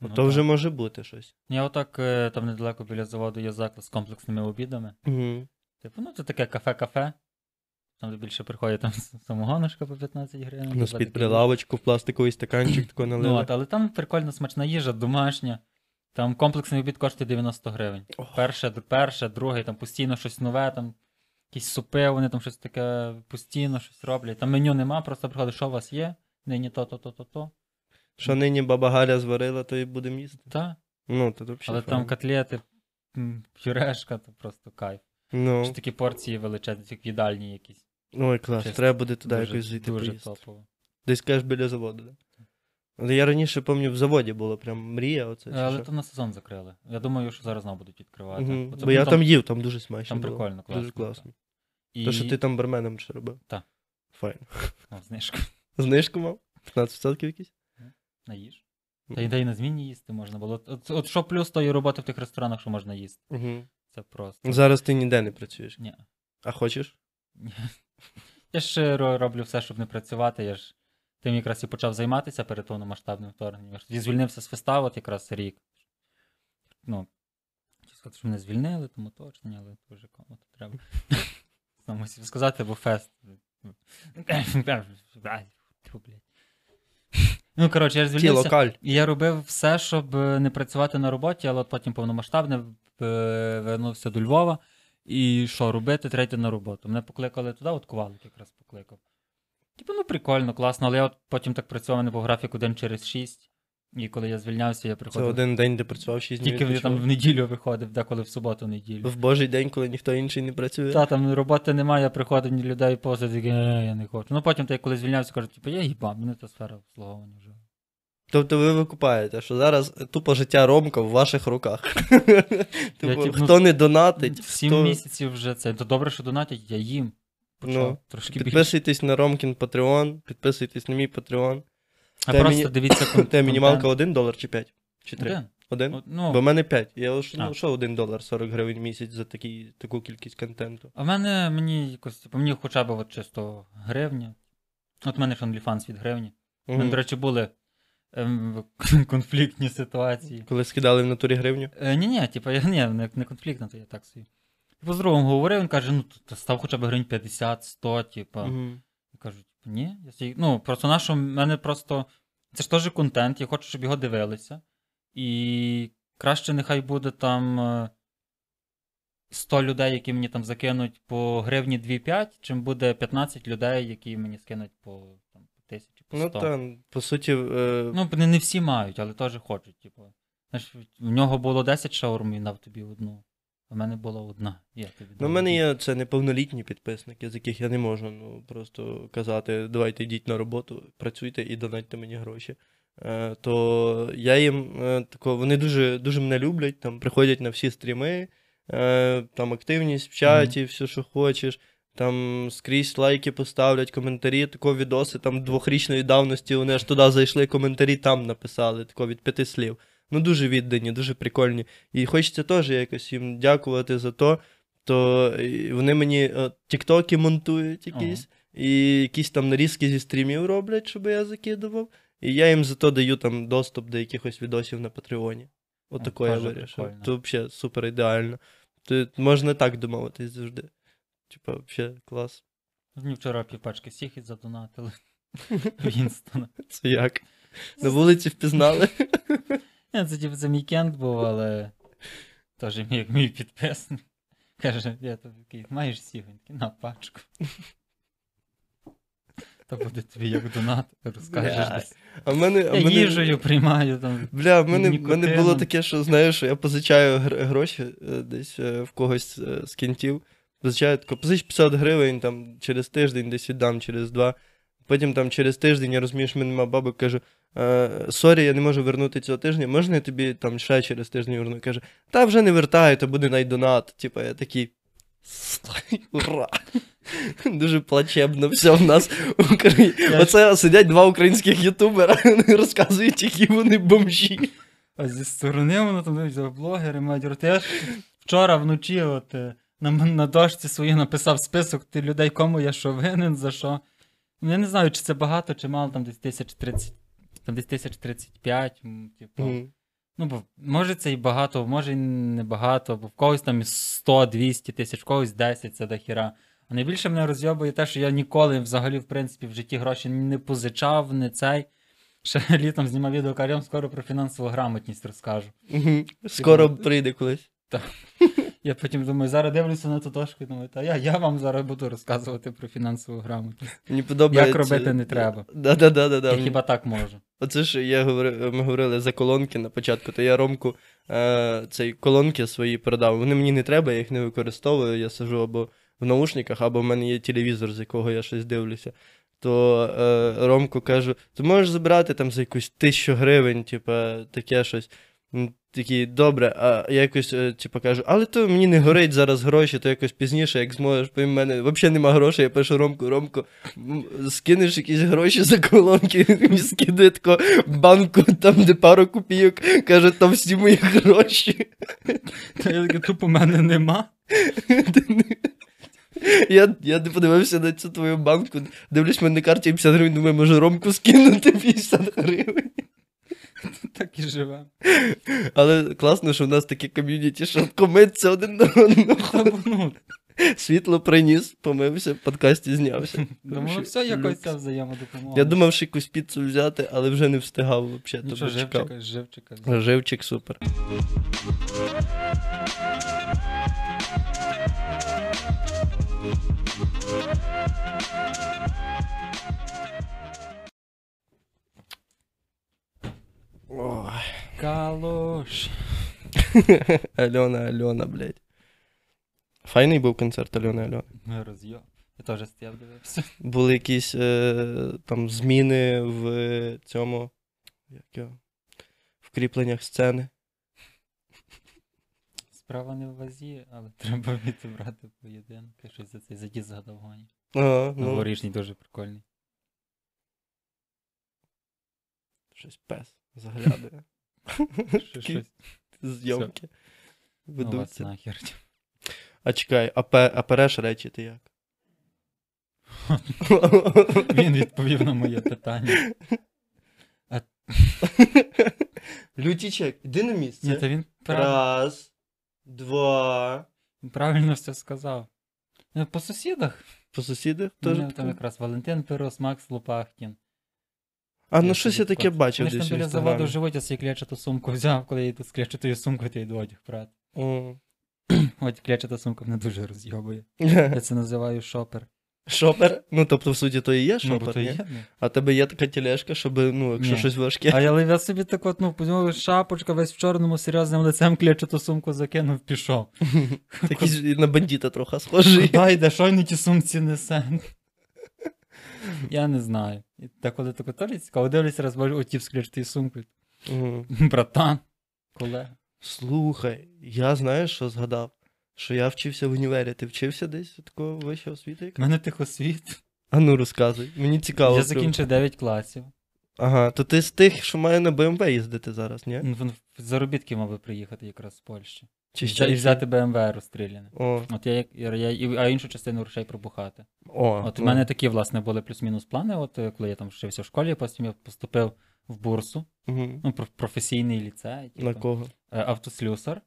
Ну, то так. вже може бути щось. Я отак е, там недалеко біля заводу є заклад з комплексними обідами. Угу. Типу, ну це таке кафе-кафе. Там більше приходять там самогоночка по 15 гривень. Ну, туди з-під прилавочку, в пластиковий стаканчик [CLEARS THROAT] тако Ну, от, але там прикольна смачна їжа, домашня. Там комплексний обід коштує 90 гривень. Перше, перше, друге, там постійно щось нове, там якісь супи, вони там щось таке постійно щось роблять. Там меню нема, просто приходить, що у вас є, нині то, то, то, то, то. Що нині баба Галя зварила, то і будемо їсти. Та. Ну, то взагалі. Але там котлети, пюрешка, то просто кайф. Ну, Ще такі порції величезні, як їдальні якісь. ой, клас, Чесно, треба буде туди дуже, якось зайти Дуже поїсти. топово. Десь кажеш біля заводу, да? Але я раніше пам'ятаю, в заводі було прям мрія. Оце, чи Але що. то на сезон закрили. Я думаю, що зараз знову будуть відкривати. Мгм. Оце Бо я там- там їв, там дуже смачно. там було. прикольно, класно. Дуже класно. І... То, що ти там барменом ще робив? Та. Файн. [LAUGHS] О, знижка. [LAUGHS] Знижку мав? 15% якісь? Наїж. Ну. Та й та й на зміні їсти можна було. От, от що плюс тої роботи в тих ресторанах, що можна їсти. Угу. Це просто. Зараз ти ніде не працюєш. Ні. А хочеш? Ні. [LAUGHS] Я ж е, ро- роблю все, щоб не працювати. Я ж тим якраз і почав займатися перед повномасштабним вторгненням. Тоді звільнився з фестивалу от якраз рік. Ну, сказати, що мене звільнили, тому точно, але дуже кому то треба. [LAUGHS] Мусив сказати, бо фест. Ну, коротше, я звільнився. І я робив все, щоб е, не працювати на роботі, але от потім повномасштабне е, вернувся до Львова. І що робити? Треба йти на роботу. Мене покликали туди, от ковалик якраз покликав. Типу, ну прикольно, класно, але я от потім так працював мене по графіку день через шість. І коли я звільнявся, я приходив. Це один день, де працював 6 днів. Тільки я там в неділю виходив, деколи в суботу в неділю. В божий день, коли ніхто інший не працює. Та там роботи немає, я приходив ні людей поза, такий, «Е, я не хочу. Ну потім, та коли звільнявся, кажу, типу, я їбав, мене та сфера обслуговування вже. Тобто ви викупаєте, що зараз тупо життя Ромка в ваших руках. Типу, типу, хто не донатить, Сім місяців вже це. То добре, що донатять, я їм. Почав Ну, трошки більше. Підписуйтесь на Ромкін Patreon, підписуйтесь на мій Patreon. А Те просто міні- дивіться [COUGHS] кон- Те мінімалка 1 долар чи 5? Чи 3? Один. Один? Ну, Бо в мене 5. Я ж, ну, що 1 долар 40 гривень в місяць за такі, таку кількість контенту. А в мене мені якось, типу, мені хоча б от чисто гривня. От в мене ж OnlyFans від гривні. У мене, до речі, були ем, [LAUGHS] конфліктні ситуації. Коли скидали в натурі гривню. Е, ні, ні, типу, я не, не, не конфліктна, то я так собі. Типу, з другом говорив, він каже, ну, то став хоча б гривень 50, 100, типу. Мгм. Я кажу, типу, ні. Я. Ну, просто на що в мене просто. Це ж теж контент, я хочу, щоб його дивилися. І краще нехай буде там. е, 100 людей, які мені там закинуть по гривні 2,5, чим буде 15 людей, які мені скинуть по, там, по тисячі, по 100. Ну там, по суті, е, Ну, не, не всі мають, але теж хочуть. Типу. Знаєш, в нього було 10 шаурм і дав тобі одну. В мене була одна. Я тобі Ну, в мене є це неповнолітні підписники, з яких я не можу ну, просто казати, давайте йдіть на роботу, працюйте і донатьте мені гроші. Е, то я їм е, тако, вони дуже, дуже мене люблять, там приходять на всі стріми, е, там активність в чаті, все, що хочеш. Там скрізь лайки поставлять, коментарі, тако відоси там двохрічної давності, вони аж туди зайшли, коментарі там написали, тако від п'яти слів. Ну, дуже віддані, дуже прикольні. І хочеться теж якось їм дякувати за то. То вони мені е, тіктоки монтують якісь, і якісь там нарізки зі стрімів роблять, щоб я закидував. І я їм за то даю там доступ до якихось відосів на Патреоні. Отако я вирішив. То взагалі супер ідеально. То можна так домовитись завжди. Типа, взагалі, клас. Мені вчора півпачки сіхи задонатили. [LAUGHS] Це як? На вулиці впізнали. [LAUGHS] Ні, Це типу це мій кент був, але теж мій, як мій підписник. Каже, я тобі такий, маєш сігоньки на пачку. То буде тобі як донат, розкажеш десь. А мене, Я мене... їжею приймаю там. Бля, в мене, мене було таке, що знаєш, що я позичаю гр- гроші е, десь е, в когось е, з кінтів. Позичаю тако, позич 50 гривень, там через тиждень десь віддам, через два. Потім там через тиждень я розумію, що мене нема бабок, кажу: «Е, sorry, я не можу вернути цього тижня, можна я тобі там ще через тиждень верну? Каже, та вже не вертай, то буде най донат. Типа я такий. Ура! [LAUGHS] Дуже плачевно все в нас в Україні. Оце сидять два українських ютубера, [LAUGHS] вони розказують, які вони бомжі. А зі сторони воно там дивиться, блогери мають роти. Я ж вчора вночі от, е, на, на дошці своїй написав список ти людей, кому я що винен, за що. Ну, Я не знаю, чи це багато, чи мало, там десь 1030, там десь 1035, м, типу. Мгм. Ну, бо може це і багато, може і не багато, бо в когось там і 100-200 тисяч, в когось 10 це до хіра. А найбільше мене розйобує те, що я ніколи взагалі, в принципі, в житті гроші не позичав, не цей. Ще [LAUGHS] літом знімав відео, кажу, скоро про фінансову грамотність розкажу. Скоро прийде колись. [LAUGHS] Я потім думаю, зараз дивлюся на ту дошку і думаю, та я, я вам зараз буду розказувати про фінансову грамотність. Мені подобається. Як робити не треба. Да-да-да-да. Я хіба так можу. Оце ж я говори, ми говорили за колонки на початку, то я Ромку е, цей колонки свої продав. Вони мені не треба, я їх не використовую. Я сижу або в наушниках, або в мене є телевізор, з якого я щось дивлюся. То е, Ромку кажу: ти можеш забрати там за якусь тисячу гривень, типа, таке щось. М, Такий, добре, а я якось, е, типу, кажу, але то мені не горить зараз гроші, то якось пізніше, як зможеш, бо в мене взагалі нема грошей, я пишу Ромку, Ромку, скинеш якісь гроші за колонки, [LAUGHS] мені скидає банку, там, де пару копійок, каже, там всі мої гроші. Та я таки тупо мене нема. Я, я не подивився на цю твою банку, дивлюсь, мене на карті 50 гривень, думаю, може Ромку скинути 50 гривень. Так і живе. Але класно, що в нас таке ком'юніті, що комиться один на одного. Ну, Світло приніс, помився, в подкасті знявся. [LAUGHS] думаю, все якось ця взаємодопомога. Я думав, що якусь піцу взяти, але вже не встигав взагалі. Ну тобто чекав. живчика, живчика. Живчик супер. Калош. [LAUGHS] Альона, Альона, блядь. Файний був концерт Альони Альони. Ми розйоб. Я теж стояв дивився. Були якісь е, там зміни в цьому. Як його? В кріпленнях сцени. Справа не в вазі, але треба вміти брати поєдинки. Щось за цей задіс згадав Гоні. Ага, Ну, ну, горішній дуже прикольний. щось пес заглядає. Зйомки. Ну, Ведуться. нахер. А чекай, а, пе, а переш речі ти як? [LAUGHS] Він відповів на моє питання. Лютічек, іди на місце. Ні, він Раз, два. правильно все сказав. Ну, По сусідах. По сусідах У теж. там якраз Валентин Пирос, Макс Лопахтін. А ну щось я таке бачив Вони ж десь там біля заводу живуть, я собі клячату сумку взяв, коли я йду з клячатою сумкою, то йду одяг брати. О. [CLEARS THROAT] От клячата сумка мене дуже розйобує. [LAUGHS] Я це називаю шопер. Шопер? Ну, тобто, в суті, то і є Ну, шопер, бо то ні? є, ну. А тебе є така тележка, щоб, ну, якщо Ні. щось важке. А я, але я собі так от, ну, подумав, шапочка, весь в чорному, серйозним лицем клячату сумку закинув, пішов. [LAUGHS] Такий на бандита трохи схожий. [LAUGHS] Куди йде, що й ті сумці несе? [LAUGHS] Я не знаю. І Та коли тако теж цікаво, дивлюся, раз бачу отів з сумкою. Мгм. [LAUGHS] Братан, колега. Слухай, я знаєш, що згадав? Що я вчився в універі. Ти вчився десь такого вищого освіти? У яка? мене тихосвіт. А ну розказуй. Мені цікаво. Я прям. закінчив 9 класів. Ага, то ти з тих, що має на БМВ їздити зараз, ні? Ну, В заробітки мав би приїхати якраз з Польщі. Чи ще і взяти БМВ розстріляне. О, От я, я, я, а іншу частину грошей пробухати. о, От у ну. мене такі, власне, були плюс-мінус плани. От е, коли я там вчився в школі, потім я поступив в бурсу, Мгм. ну, професійний ліцей, На типу, кого? е, автослюсар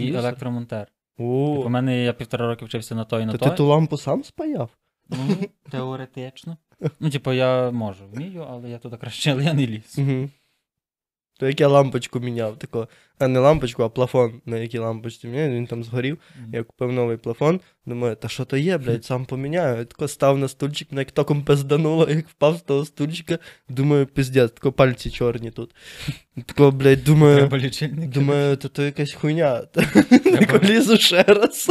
і електромонтер. О, Типу, у мене я півтора роки вчився на той і на то той. ти ту лампу сам спаяв? Ну, теоретично. Ну, типу, я можу, вмію, але я туди краще, але я не ліз. Угу. То як я лампочку міняв, тако, а не лампочку, а плафон, на якій лампочці міняв, він там згорів. Я купив новий плафон, думаю, та що то є, блядь, сам поміняю. Я тако став на стульчик, мене як током пиздануло, як впав з того стульчика, думаю, пиздець, тако пальці чорні тут. Тако, блядь, думаю, Треба лічильник. думаю, то, то якась хуйня. [LAUGHS] Тако лізу ще раз.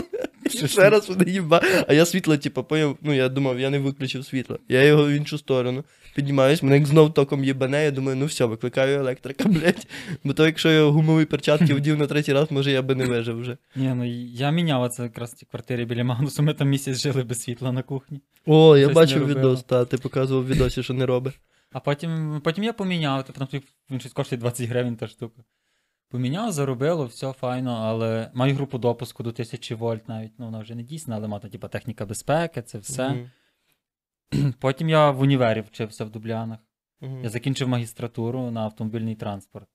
Ще раз мене їба. А я світло, типу, поняв, ну я думав, я не виключив світло. Я його в іншу сторону піднімаюсь, мене як знов током їбане, я думаю, ну все, викликаю електрика, [LAUGHS] блядь. Бо то, якщо я гумові перчатки [LAUGHS] вдів на третій раз, може я би не вижив вже. Ні, ну я міняв це якраз в цій квартирі біля Магнусу. Ми там місяць жили без світла на кухні. О, я Щось бачив відос, та ти показував в відосі, що не робить. А потім, потім я поміняв, типу, там він щось коштує 20 гривень та штука. Поміняв, заробило, все файно, але маю групу допуску до 1000 вольт навіть. Ну, вона вже не дійсна, але мати, типу, техніка безпеки, це все. Мгм. [CLEARS THROAT] Потім я в універі вчився в Дублянах. Мгм. Я закінчив магістратуру на автомобільний транспорт.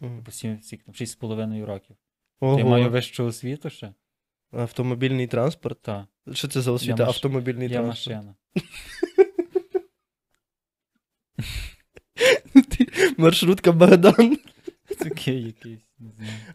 Мгм. По сім, 6,5 років. Ого. Я маю вищу освіту ще. Автомобільний транспорт. Так, Що це за освіта? маш- Автомобільний я транспорт. машина. [LAUGHS] Маршрутка Богдан. Такий якийсь.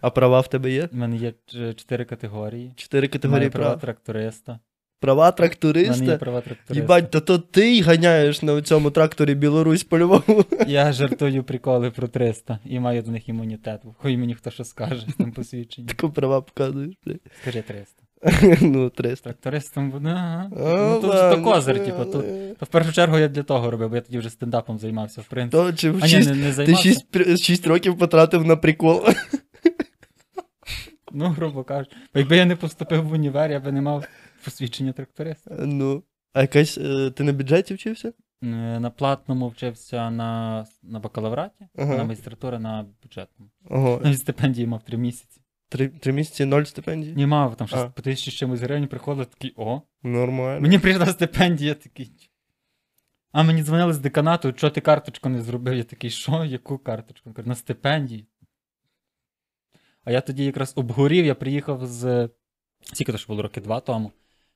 А права в тебе є? У мене є чотири категорії. Чотири категорії права прав. тракториста. Права У мене є права тракториста. Їбать, то то ти й ганяєш на цьому тракторі Білорусь по-любому. Я жартую приколи про 300 і маю до них імунітет. Хай мені хто що скаже з тим посвідченням. Таку права показуєш. Скажи 300. [LAUGHS] Ну, 300. Трактористом буде. Ага. А, Ну, ладно. то козир, типу. То, то в першу чергу я для того робив, бо я тоді вже стендапом займався, в принципі. То чи в А ні, шість- не, не ти 6, 6 років потратив на прикол. [LAUGHS] Ну, грубо кажучи. Якби я не поступив в універ, я би не мав посвідчення тракториста. Ну. А якась е, ти на бюджеті вчився? Е, На платному вчився на, на бакалавраті, Ага. на магістратура на бюджетному. Ого. [LAUGHS] Навіть стипендії мав три місяці. Три, три місяці ноль стипендій? Ні, мав там щось по тисячі чимось гривень приходив, такий, о, Нормально. Мені прийшла стипендія такий. А мені дзвонили з деканату, що ти карточку не зробив? Я такий, що, яку карточку? Каже, на стипендії. А я тоді якраз обгорів, я приїхав з. Скільки то ж було роки два тому.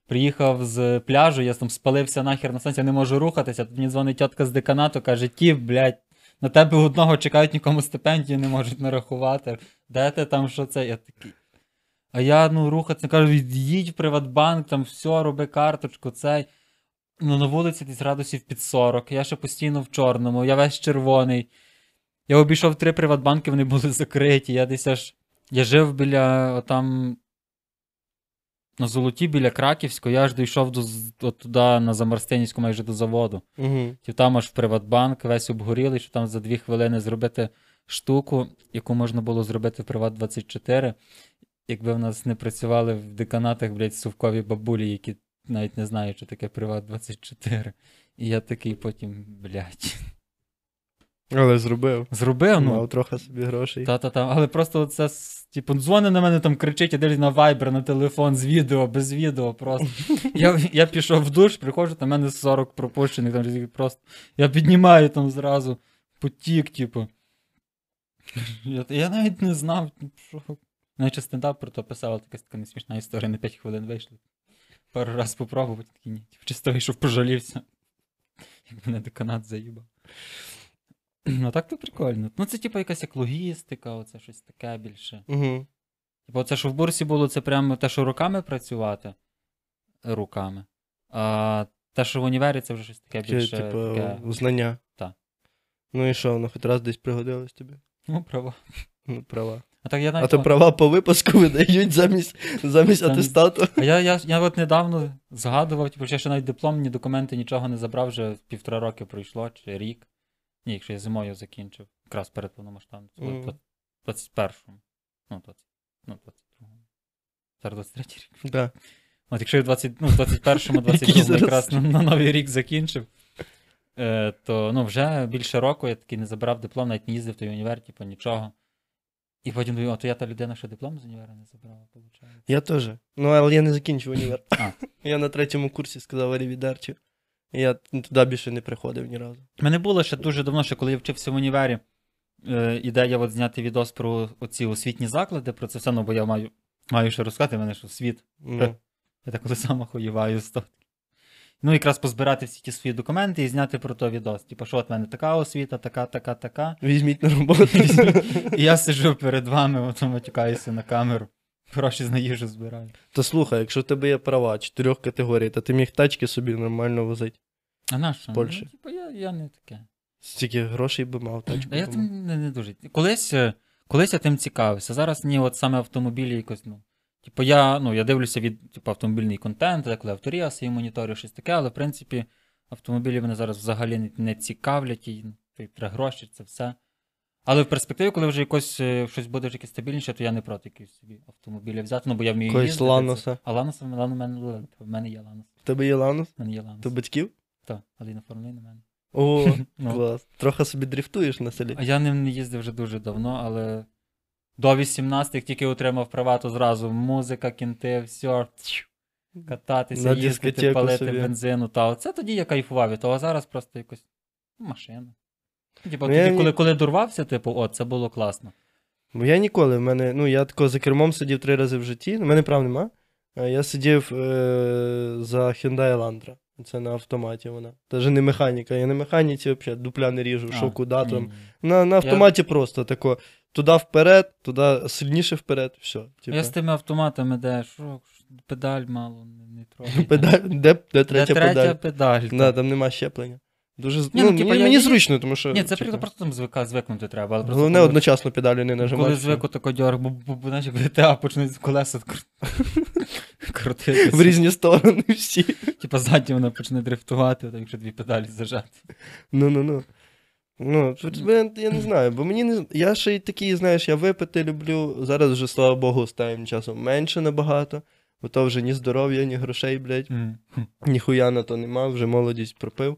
Приїхав з пляжу, я там спалився нахер на сонці, я не можу рухатися. Тут мені дзвонить тітка з деканату, каже, ті, блядь, на тебе одного чекають, нікому стипендію не можуть нарахувати. Де ти там, що це? Я такий. А я ну рухатися, кажу, їдь в Приватбанк, там все, роби карточку, цей. Ну, на вулиці десь градусів під 40. Я ще постійно в чорному, я весь червоний. Я обійшов три Приватбанки, вони були закриті. Я десь аж. Я жив біля там. На золоті біля Краківського, я аж дійшов до от туди на Замарстинівську майже до заводу. Угу. Там аж в Приватбанк, весь обгорілий, що там за дві хвилини зробити штуку, яку можна було зробити в Приват 24, якби в нас не працювали в деканатах, блядь, сувкові бабулі, які навіть не знають, що таке Приват 24. І я такий потім, блядь, Але зробив. зробив, ну. Мав трохи собі грошей. Та-та-та, але просто це, типу, дзвони на мене там кричить, я дивлюсь на Viber, на телефон з відео, без відео просто. [LAUGHS] Я, я пішов в душ, приходжу, в мене 40 пропущених, там просто. Я піднімаю там зразу потік, типу. Я, я навіть не знав, що. Навіть стендап про то писав, але якась така несмішна історія, на 5 хвилин вийшла. Пару раз спробувати, такий ні. Типу, чисто вийшов, пожалівся. Як мене деканат заїбав. [CLEARS THROAT] Ну так то прикольно. Ну це типу якась як логістика, оце щось таке більше. Угу. Типу, це, що в бурсі було, це прямо те, що руками працювати. Руками. А те, що в універі, це вже щось таке більше. типу, таке... знання. Так. Ну і що, воно хоч раз десь пригодилось тобі? Ну, право. Ну, права. А так я А то права по випуску видають замість, замість атестату. А я, я, я от недавно згадував, типу, я ще навіть дипломні документи нічого не забрав, вже півтора роки пройшло, чи рік. Ні, якщо я зимою закінчив, якраз перед повномасштабним. Це mm. 21-му. Ну, 20, ну, 22-му. Зараз 23 рік. Да. От якщо я в 20, ну, 21-му, 22-му [LAUGHS] якраз на, на новий рік закінчив, е, то ну, вже більше року я таки не забрав диплом, навіть не їздив в той універ, типу, нічого. І потім думаю, а то я та людина, що диплом з універа не забрала, виходить. Я теж. Ну, але я не закінчив універ. А. [LAUGHS] Я на третьому курсі сказав арівідерчі. Я туди більше не приходив ні разу. Мене було ще дуже давно, ще коли я вчився в універі, е, ідея от зняти відос про оці освітні заклади, про це все, ну, бо я маю, маю ще розказати, мене ж освіт. Ну, Я так коли сам охуєваю з того. Ну, якраз позбирати всі ті свої документи і зняти про то відос. Типу, що от в мене така освіта, така, така, така. візьміть на роботу. [LAUGHS] І я сиджу перед вами, от матюкаюся на камеру. Гроші на їжу збираю. То слухай, якщо в тебе є права чотирьох категорій, то ти міг тачки собі нормально возити. А на що? Польщі. Ну, типу, я, я не таке. Стільки грошей би мав тачку. А я тим не, не дуже. Колись, е, колись я тим цікавився. Зараз ні, от саме автомобілі якось, ну. Типу, я, ну, я дивлюся від типу, автомобільний контент, деколи авторіаси і моніторю щось таке, але в принципі автомобілі мене зараз взагалі не, не цікавлять, і ну, і треба гроші, це все. Але в перспективі, коли вже якось е, щось буде вже якесь стабільніше, то я не проти якісь собі автомобілі взяти, ну бо я вмію їздити. Ланоса. це- А Ланоса, в мене, в мене, в мене є Ланос. В тебе є Ланос? В мене є Ланос. То батьків? Так, але і на формулі на мене. О, [LAUGHS] Ну. клас. Трохи собі дрифтуєш на селі. А я ним не їздив вже дуже давно, але до 18 як тільки отримав права, то зразу музика, кінти, все. Кататися, На їздити, дискотеку палити собі. бензину. Та оце тоді я кайфував від того, а зараз просто якось машина. Ну, Типу, Ну, я тоді, ні- коли, коли дурвався, типу, о, це було класно. Бо я ніколи, в мене, ну я тако за кермом сидів три рази в житті, у мене прав нема. Е, Я сидів е, за Hyundai Elantra. Це на автоматі вона. Даже не механіка. Я на механіці взагалі дупля не ріжу, що куди там. ні. На, на автоматі просто тако. Туди вперед, туди сильніше вперед, все. Типу. Я з тими автоматами, де що, педаль мало, не, трохи. [LAUGHS] Педаль, де, де Де третя, третя педаль? педаль. Да, там нема щеплення. Дуже Ні, ну, ну, типа, мені, я мені зручно, тому що. Ні, це типу, просто там звика, звикнути треба. Але просто Головне коли- одночасно педалі не нажимати. Коли звику тако дьорг, бо, бо, бо знаєш, як GTA почнуть колеса кру- [LAUGHS] крутитися. В різні сторони всі. Типа ззаді вона почне дрифтувати, так якщо дві педалі зажати. Ну, ну, ну. Ну, тут мене- я не знаю, бо мені не. Я ще й такий, знаєш, я випити люблю. Зараз вже, слава Богу, останнім часом менше набагато. Бо то вже ні здоров'я, ні грошей, блядь, ніхуя на то нема, вже молодість пропив.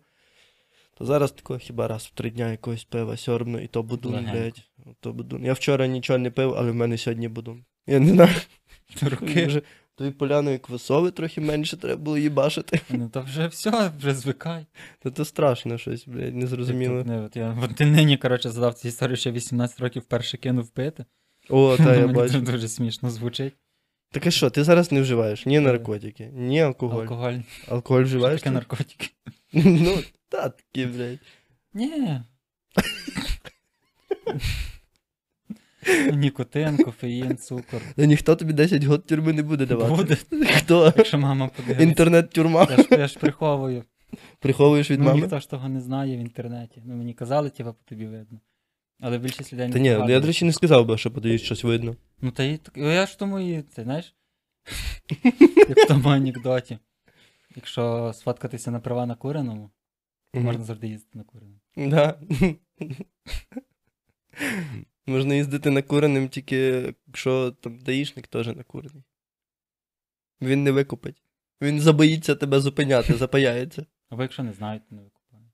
То зараз такого хіба раз в три дня якогось пива сьорбну, і то будун, Легенько. блядь. То будун. Я вчора нічого не пив, але в мене сьогодні будун. Я не знаю. [LAUGHS] Руки. Вже тої поляної квасови трохи менше треба було їбашити. [LAUGHS] Ну то вже все, вже звикай. Та то страшно щось, блядь, незрозуміло. Не- от я от ти нині, коротше, задав цю історію, що 18 років вперше кинув пити. О, та [LAUGHS] я бачу. це дуже смішно звучить. Так а що, ти зараз не вживаєш ні наркотики, ні алкоголь. Алкоголь. Алкоголь вживаєш? таке наркотики? Ну, та такі, блядь. Ні. Нікотин, кофеїн, цукор. Та ніхто тобі 10 год тюрми не буде давати. Буде, Хто? якщо мама подивиться. Інтернет-тюрма. Я ж, я ж приховую. Приховуєш від ну, мами? ніхто ж того не знає в інтернеті. Ну, мені казали, типа, по тобі видно. Але більшість людей не Та ні, ну я, до речі, не сказав би, що подають щось видно. Ну, та і так- я ж тому і, це, знаєш, [LAUGHS] як в тому анекдоті. Якщо сфоткатися на права на куреному, то [LAUGHS] можна завжди їздити на куреному. Да. Можна їздити накуреним, тільки якщо там даїшник теж накурений. Він не викупить. Він забоїться тебе зупиняти, [LAUGHS] запаяється. Або якщо не знають, то не викупають.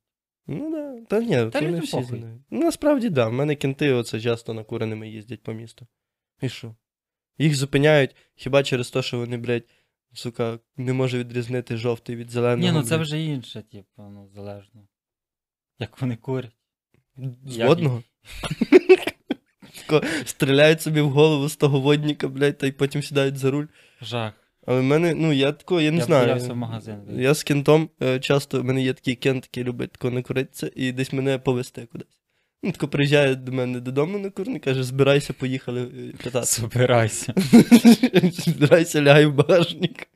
Ну да. Та ні, то не всі похуй. знають. Ну, насправді, да. В мене кінти оце часто накуреними їздять по місту. І що? Їх зупиняють хіба через те, що вони, блядь, сука, не може відрізнити жовтий від зеленого. Ні, ну це вже інше, типу, ну, залежно. Як вони курять. З як водного. Тако Стріляють собі в голову з того водника, блядь, та й потім сідають за руль. Жах. Але в мене, ну, я тако, я не Я знаю. боявся в магазин. Я з кентом е, часто, в мене є такий кент, який любить тако накуритися, і десь мене повести кудись. Він тако приїжджає до мене додому на курні, каже, збирайся, поїхали питати кататися. Собирайся. [LAUGHS] Збирайся, лягай в багажник.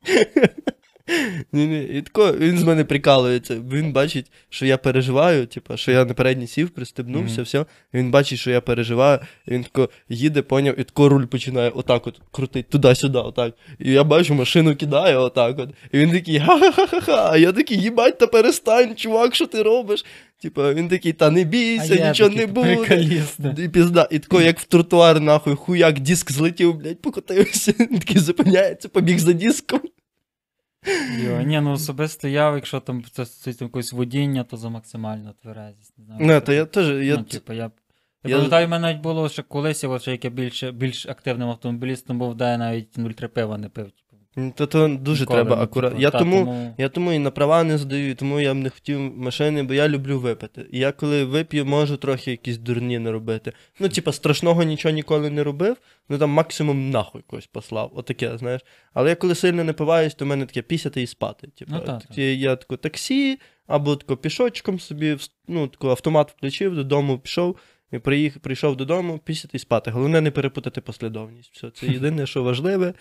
Ні, ні. І тако він з мене прикалується. Він бачить, що я переживаю, типу, що я на передній сів, пристебнувся, Мгм. все. Він бачить, що я переживаю. І він тако їде, поняв, і тако руль починає отак от крутить туди-сюди, отак. І я бачу, машину кидає отак от. І він такий ха-ха-ха-ха. А я такий, їбать, та перестань, чувак, що ти робиш? Типа, він такий, та не бійся, нічого не буде. І пізда, і тако, як в тротуар, нахуй, хуяк, диск злетів, блядь, покотився. [LAUGHS] Він такий зупиняється, побіг за диском. Йо, ні, ну особисто я, якщо там це стосується якогось водіння, то за максимальну тверезість. Не знаю. Не, то я теж. Я... Ну, типу, я... Я Я- пам'ятаю, в мене навіть було, ще колись, як я більш, більш активним автомобілістом був, де я навіть 0,3 пива не пив. То, то дуже ніколи, треба акурат. типу, Я та, тому, я тому і на права не здаю, тому я б не хотів машини, бо я люблю випити. І я коли вип'ю, можу трохи якісь дурні не робити. Ну, типа, страшного нічого ніколи не робив, ну там максимум нахуй когось послав. Отаке, знаєш. Але я коли сильно не пиваюсь, то в мене таке пісяти і спати. Типа, Ну, та, такі, я тако таксі, або тако пішочком собі, ну, тако автомат включив, додому пішов. І приїх, прийшов додому, пісяти і спати. Головне не перепутати послідовність. Все, це [LAUGHS] єдине, що важливе.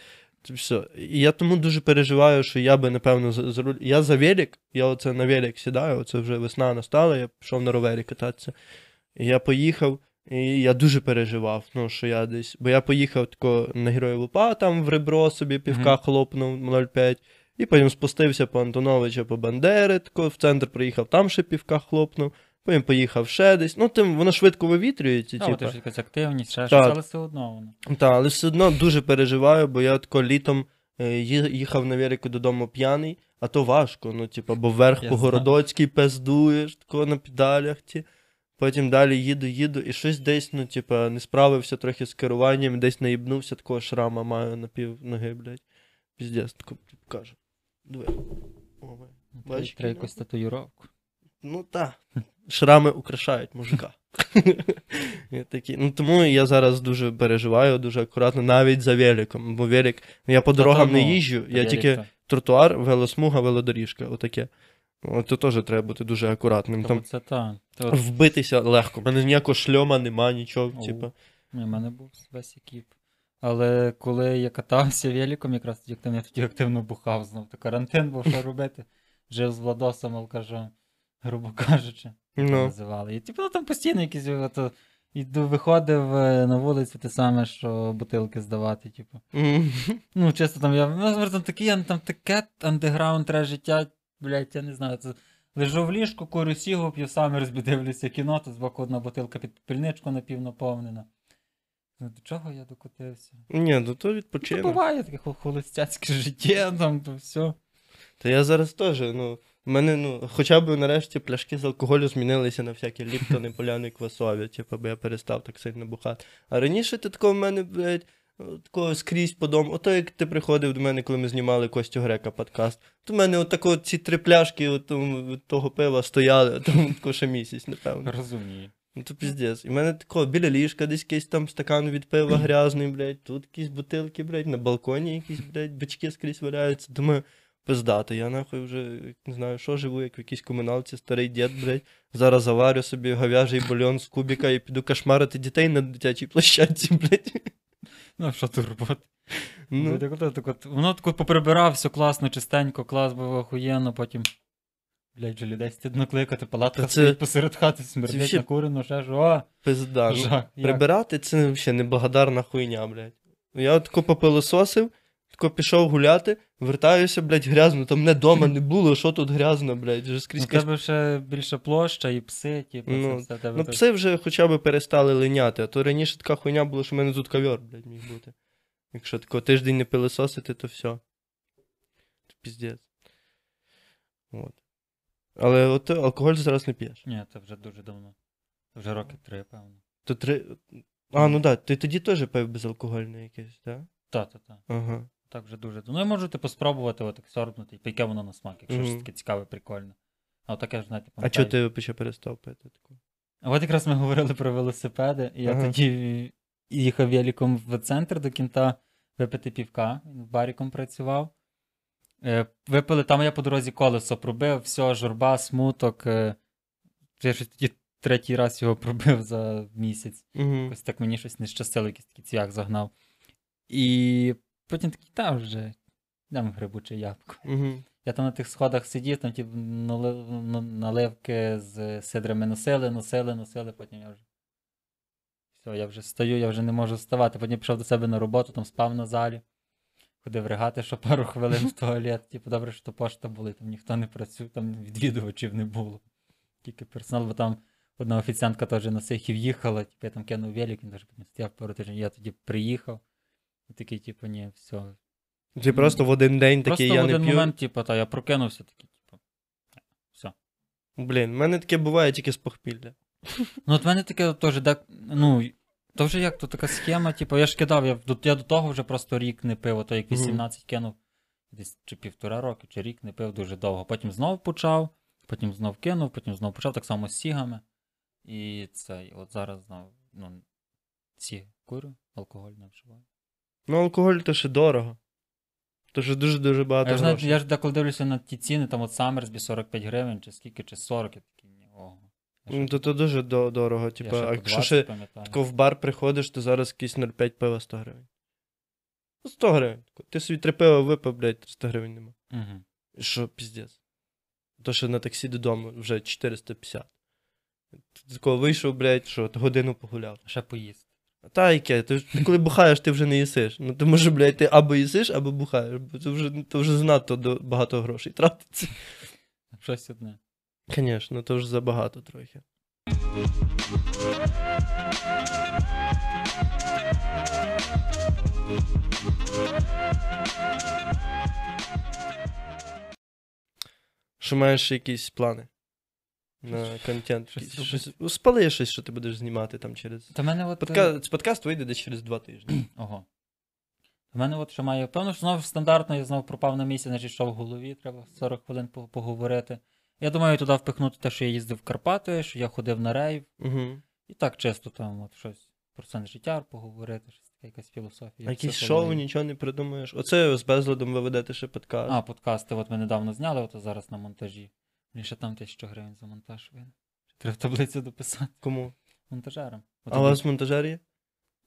Все. І я тому дуже переживаю, що я би, напевно, за, руль. Я за велик, я оце на велик сідаю, оце вже весна настала, я пішов на ровері кататися. І я поїхав, і я дуже переживав, ну, що я десь. Бо я поїхав тако на Героїв Лупа, там в ребро собі півка Мгм. хлопнув 0,5. І потім спустився по Антоновича по Бандери, тако в центр приїхав, там ще півка хлопнув. Потім поїхав ще десь. Ну, тим воно швидко вивітрюється. Та, типу. якась активність, ще щось, але все одно воно. Так, але все одно дуже переживаю, бо я тако літом е, їхав на велику додому п'яний, а то важко. Ну, типу, бо вверх по городоцькій пездуєш, тако на педалях. Ті. Потім далі їду, їду, і щось десь, ну, типу, не справився трохи з керуванням, десь наїбнувся, такого шрама маю на пів ноги, блядь. Піздець, тако кажу. Диви. Бачиш, Треба який якусь татуїровку. Ну так. Шрами украшають мужика. Я. Ну, тому я зараз дуже переживаю, дуже акуратно, навіть за великом. Бо велик, я по дорогам не ну, їжджу, я тільки тротуар, велосмуга, велодоріжка. Отаке. От то теж треба бути дуже акуратним. Там Це. Та вбитися легко. У мене ніякого шльома нема, нічого. Типу. Мене був весь екіп. Але коли я катався великом, якраз тоді активно, я тоді активно бухав знов. То карантин був, що робити. Жив з Владосом алкажом, грубо кажучи, Ну. називали. І типу, ну, там постійно якісь ото, іду, виходив е, на вулицю те саме, що бутилки здавати, типу. М. Ну, чесно, там я. Ну, там такі, там таке андеграунд треба життя, блядь, я не знаю. Це... Лежу в ліжку, курю сігу, п'ю саме дивлюся кіно, тут збоку одна бутилка під пільничку напівнаповнена. Ну, До чого я докотився? Ні, ну то Ну, відпочинок. буває таке хо- холостяцьке життя, там то все. Та я зараз теж, ну, мене, ну, хоча б нарешті пляшки з алкоголю змінилися на всякі ліптони, поляни, квасові, типу, бо я перестав так сильно бухати. А раніше ти такого в мене, блядь, такого скрізь по дому. Ото як ти приходив до мене, коли ми знімали Костю Грека подкаст, то в мене отако ці три пляшки от, від того пива стояли, [LAUGHS] там тако ще місяць, напевно. Розумію. Ну то піздець. І в мене такого біля ліжка десь якийсь там стакан від пива грязний, блядь, тут якісь бутилки, блядь, на балконі якісь, блядь, бички скрізь валяються. Думаю, пиздати, я нахуй вже не знаю, що живу, як в якійсь комуналці, старий дід, блядь. Зараз заварю собі говяжий бульон з кубіка і піду кошмарити дітей на дитячій площадці, блядь. Ну, що тут робити? Ну, Так от- так от, Воно поприбирав, все класно, чистенько, клас був охуєнно, потім. Блядь, вже людей стидно кликати, палатка Та це- стоїть посеред хати, смердить ще- накурено, ще ж, о, пизда. Ну, Прибирати це взагалі неблагодарна хуйня, блядь. Я тако попилососив, тако пішов гуляти, вертаюся, блядь, грязно, там мене дома не було, що тут грязно, блядь, вже скрізь каш... тебе ще більше площа і пси, типу, Ну, це все тебе. Ну, так- пси вже хоча б перестали линяти, а то раніше така хуйня була, що в мене тут ковер, блядь, міг бути. Якщо тако тиждень не пилисосити, то все. Піздець. От. Але от алкоголь зараз не п'єш. Ні, це вже дуже давно. Це вже роки три, певно. То три. А, ну так, ти тоді теж пив безалкогольне якесь, так? Та-та-та. Ага. Так вже дуже. Ну, і можете типу, спробувати отак сорбнути, яке воно на смак, якщо щось таке цікаве, прикольне. А от таке ж, знаєте, А чого ти ще перестав пити таку? А от якраз ми говорили про велосипеди, і я Ага. тоді їхав великом в центр до кінта випити півка, він в баріком працював. Е, Випили, там я по дорозі колесо пробив, все, журба, смуток. е, Я щось тоді третій раз його пробив за місяць. Угу. Якось так мені щось не щастило, якийсь такий цвях загнав. І потім такий, та вже, дам грибуче ябко. Угу. Я там на тих сходах сидів, там ті ну, наливки з сидрами носили, носили, носили, потім я вже. Все, я вже стою, я вже не можу вставати. Потім пішов до себе на роботу, там спав на залі. Ходив ригати, що пару хвилин в туалет. Типу, добре, що пошта були, там ніхто не працює, там відвідувачів не було. Тільки персонал, бо там одна офіціантка теж на Сихів їхала, типу, я там кинув велик, він теж потім стояв пару тижнів. Я тоді приїхав. І такий, типу, ні, все, Ти просто в один день Просто такий в я один не п'ю. момент, типу, та, я прокинувся такий, типу. Все. Блін, в мене таке буває тільки з похмілля. Ну, от в мене таке теж, де, ну, то вже як то така схема, типу, я ж кидав, я, я до того вже просто рік не пив, ото як Мгм. 18 кинув, десь чи півтора роки, чи рік не пив дуже довго. Потім знов почав, потім знов кинув, потім знов почав, так само з сігами. І це, і от зараз знов, ну, сіги курю, алкоголь не вживаю. Ну, алкоголь то ще дорого. То ще дуже-дуже багато я ж, навіть- грошей. я ж деколи дивлюся на ті ціни, там от Саммерсбі 45 гривень, чи скільки, чи 40, я такий, ні, ого. Я ще- Ну, то, то дуже до- дорого. я Типа, ще по якщо 20 ще пам'ятаю. тако в бар приходиш, то зараз якийсь 0,5 пива 100 гривень. Ну, 100 гривень. Ти собі три пива випив, блядь, 100 гривень нема. Мгм. І Що піздець. То, що на таксі додому вже 450. Ти такого вийшов, блядь, що годину погуляв. Ще поїсти. Та яке, ти, коли бухаєш, ти вже не їсиш. Ну ти може, блядь, ти або їсиш, або бухаєш, бо це вже, то вже занадто до, багато грошей тратиться. Щось одне. Звісно, то вже забагато трохи. Що маєш якісь плани на контент? Щось спали щось, що ти будеш знімати там через. Та мене от. е, Подка... Подкаст вийде десь через два тижні. [CLEARS THROAT] Ого. У мене от ще має. Певно, що знову стандартно, я знову пропав на місці, значить, що в голові, треба 40 хвилин поговорити. Я думаю, туди впихнути те, що я їздив в Карпати, що я ходив на рейв, Угу. і так чисто там от щось про сенс життя поговорити, щось таке, якась філософія. А якісь шоу, нічого не придумаєш. Оце з безладом ви ведете ще подкаст. А, подкасти от ми недавно зняли, от зараз на монтажі. Мені ще там 1000 гривень за монтаж вийде. Треба таблицю дописати Кому? монтажерам. От А у вас монтажер є?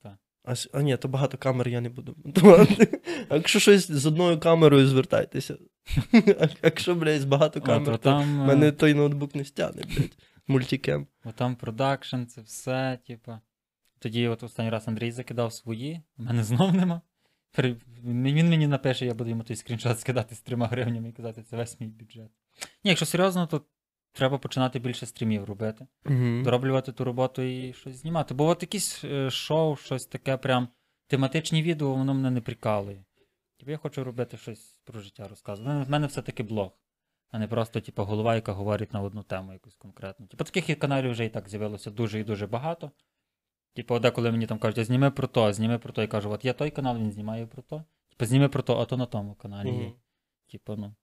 Так. А, с- а ні, то багато камер я не буду монтувати. А [LAUGHS] якщо щось з одною камерою звертайтеся. [LAUGHS] А якщо, блядь, з багато камер, от то там, е, мене той ноутбук не стягне, блядь. Мультикем. Бо там продакшн, це все, типа. Тоді от останній раз Андрій закидав свої, у мене знов нема. При- Він мені напише, я буду йому той скріншот скидати з трьома гривнями і казати, це весь мій бюджет. Ні, якщо серйозно, то треба починати більше стрімів робити, Угу. дороблювати ту роботу і щось знімати. Бо от якісь е, шоу, щось таке прям тематичні відео, воно мене не прикалує. Типу я хочу робити щось про життя розказувати. В мене все-таки блог, а не просто, типу, голова, яка говорить на одну тему якусь конкретну. Типу, таких каналів вже і так з'явилося дуже і дуже багато. Типу, деколи мені там кажуть, «А зніми про то, зніми про то. Я кажу, от є той канал, він знімає про то. Типу, зніми про то, а то на тому каналі є. Типу, ну.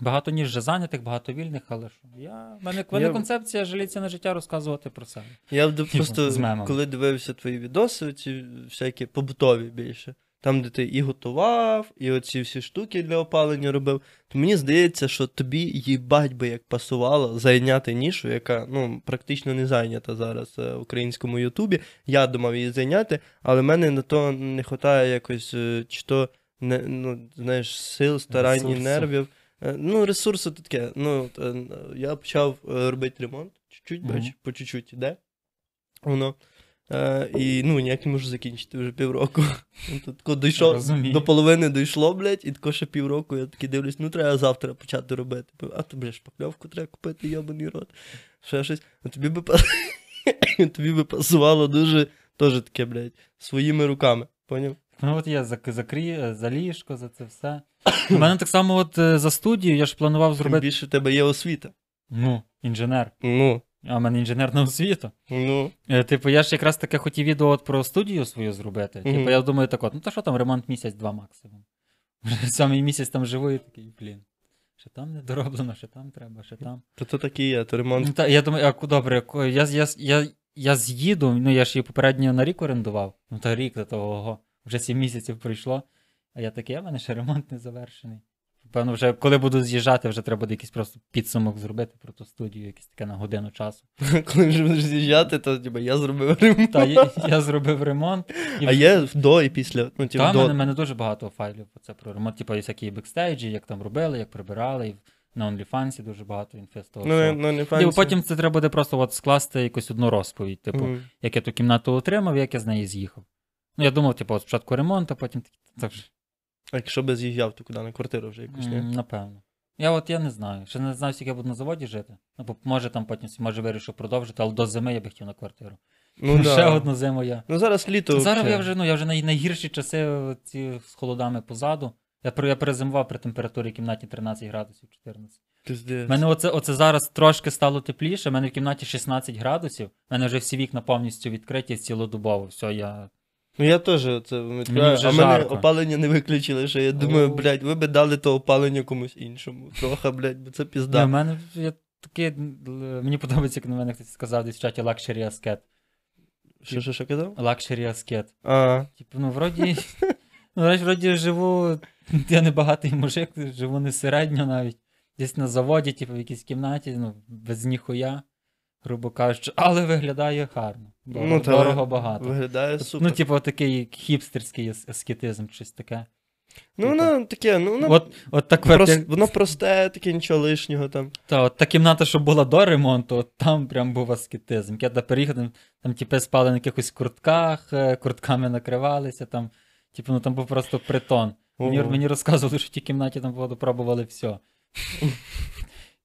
Багато ніж вже зайнятих, багато вільних, але що. Я... В мене, в мене Я- концепція жаліться на життя розказувати про себе. Я б просто, з коли дивився твої відоси, ці всякі побутові більше, там, де ти і готував, і оці всі штуки для опалення робив, то мені здається, що тобі їбать би як пасувало зайняти нішу, яка ну, практично не зайнята зараз е, в українському Ютубі. Я думав її зайняти, але в мене на то не вистачає якось, е, чи то не, ну, знаєш, сил, старань і нервів. Е, Ну, ресурси то таке. Ну, е, я почав е, робити ремонт, чуть-чуть, бач, по чуть-чуть іде. Воно. Е, і ну, ніяк не можу закінчити вже півроку. [LAUGHS] Ну, Тут дійшов, до половини дійшло, блядь, і тако ще півроку я такий дивлюсь, ну треба завтра почати робити. А то, блядь, шпакльовку треба купити, йобаний рот. Ще щось. А тобі би, [LAUGHS] тобі би пасувало дуже теж таке, блядь, своїми руками. Поняв? Ну от я за, за, за ліжко, за це все. У мене так само от е, за студію, я ж планував Тим зробити. більше в тебе є освіта. Ну, інженер. Ну, А в мене інженерна освіта. ну. Е, Типу, я ж якраз таке хотів відео от про студію свою зробити. Мгм. Типу, я думаю, так от, ну то що там, ремонт місяць-два максимум. [LAUGHS] Вже сьомий місяць там живу і такий, блін. Ще там не дороблено, ще там треба, ще там. То то так і є, то ремонт. Ну, та, я думаю, а ку- добре, ку- я, я, я, я з'їду, ну я ж її попередньо на рік орендував. Ну та рік до того, ого, вже сім місяців пройшло. А я такий, а в мене ще ремонт не завершений. Певно, вже коли буду з'їжджати, вже треба буде якийсь просто підсумок зробити про ту студію, якесь таке на годину часу. [LAUGHS] Коли вже будеш з'їжджати, то типу, я зробив ремонт. Та я, я зробив ремонт. І А є до і після. Ну, типу, Та, до... мене, мене дуже багато файлів це про ремонт. Типу, всякі бекстейджі, як там робили, як прибирали. І на OnlyFans дуже багато того. Ну, не Типу, потім це треба буде просто от скласти якусь одну розповідь. Типу, Мгм. як я ту кімнату отримав, як я з неї з'їхав. Ну, я думав, типу, от спочатку ремонт, а потім такі. А якщо би з'їжджав, то куди на квартиру вже якусь, ні? м, напевно. Я от я не знаю. Ще не знаю, скільки я буду на заводі жити. Ну, бо може там потім може вирішу продовжити, але до зими я би хотів на квартиру. Ну, [LAUGHS] Ще да. одну зиму я. Ну зараз літо. Зараз я вже, ну, я вже най- найгірші часи ці з холодами позаду. Я, пере- я перезимував при температурі кімнаті 13 градусів 14. У мене оце, оце зараз трошки стало тепліше, в мене в кімнаті 16 градусів, в мене вже всі вікна повністю відкриті цілодобово. Все, я. Ну я теж це відкриваю, вже а мене жарко. опалення не виключили, що я думаю, О. блядь, ви би дали то опалення комусь іншому. Трохи, блядь, бо це пізда. в мене я таке, мені подобається, як на мене хтось сказав десь в чаті Luxury Asket. Що, що, що казав? Luxury Asket. А, Типу, ну, вроді, ну, вроді, вроді живу, я не багатий мужик, живу не середньо навіть. Десь на заводі, типу, в якійсь кімнаті, ну, без ніхуя, грубо кажучи, [LAUGHS] але виглядає гарно. Дорого, ну, дорого багато. Виглядає супер. Ну, типу, такий хіпстерський аскетизм, щось таке. ну воно таке, ну воно, От, от та прос- квартира, воно просте, таке нічого лишнього там. та, от та кімната, що була до ремонту, от там прям був аскетизм. Я переїхав, там, там типи спали на якихось куртках, е, куртками накривалися, там, типу, ну там був просто притон. Мені, мені розказували, що в тій кімнаті там воду пробували все.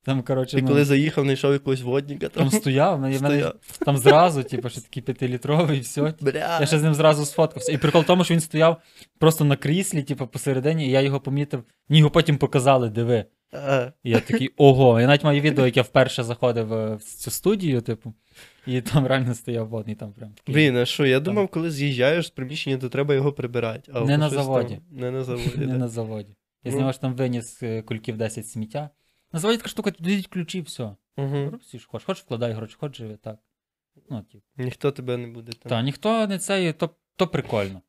Там, коротше, Ти ну, коли заїхав, знайшов якогось водника, там, там стояв, мене, мене, там зразу, типу, що такий п'ятилітровий, і все. Бля. Я ще з ним зразу сфоткався. І прикол в тому, що він стояв просто на кріслі, типу, посередині, і я його помітив. Мені його потім показали, диви. А, І я такий, ого. Я навіть маю відео, як я вперше заходив е, в цю студію, типу, і там реально стояв водний, там прям такий. Блін, а що, я думав, коли з'їжджаєш з приміщення, то треба його прибирати. А Не на щось там- заводі. Не на заводі. [LAUGHS] Не да. на заводі. Я Ну. з нього ж там виніс е, кульків 10 сміття. На заводі така штука, дають ключі, все. Роб всі ж хочеш, хочеш вкладай гроші, хочеш живи так. Ну, типу. Ніхто тебе не буде там. Та ніхто не цей, то, то прикольно.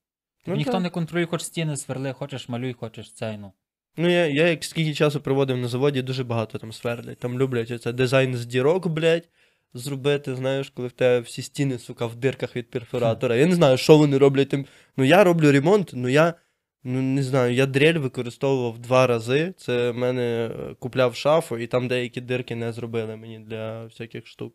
Ну, ніхто так. не контролює, хоч стіни сверли, хочеш малюй, хочеш цей, ну. Ну, я, я як скільки часу проводив на заводі, дуже багато там сверлять. Там люблять оце дизайн з дірок, блядь, зробити, знаєш, коли в тебе всі стіни, сука, в дирках від перфоратора. Я не знаю, що вони роблять тим. Ну, я роблю ремонт, ну я. Ну, не знаю, я дрель використовував два рази. Це в мене е, купляв шафу, і там деякі дирки не зробили мені для всяких штук.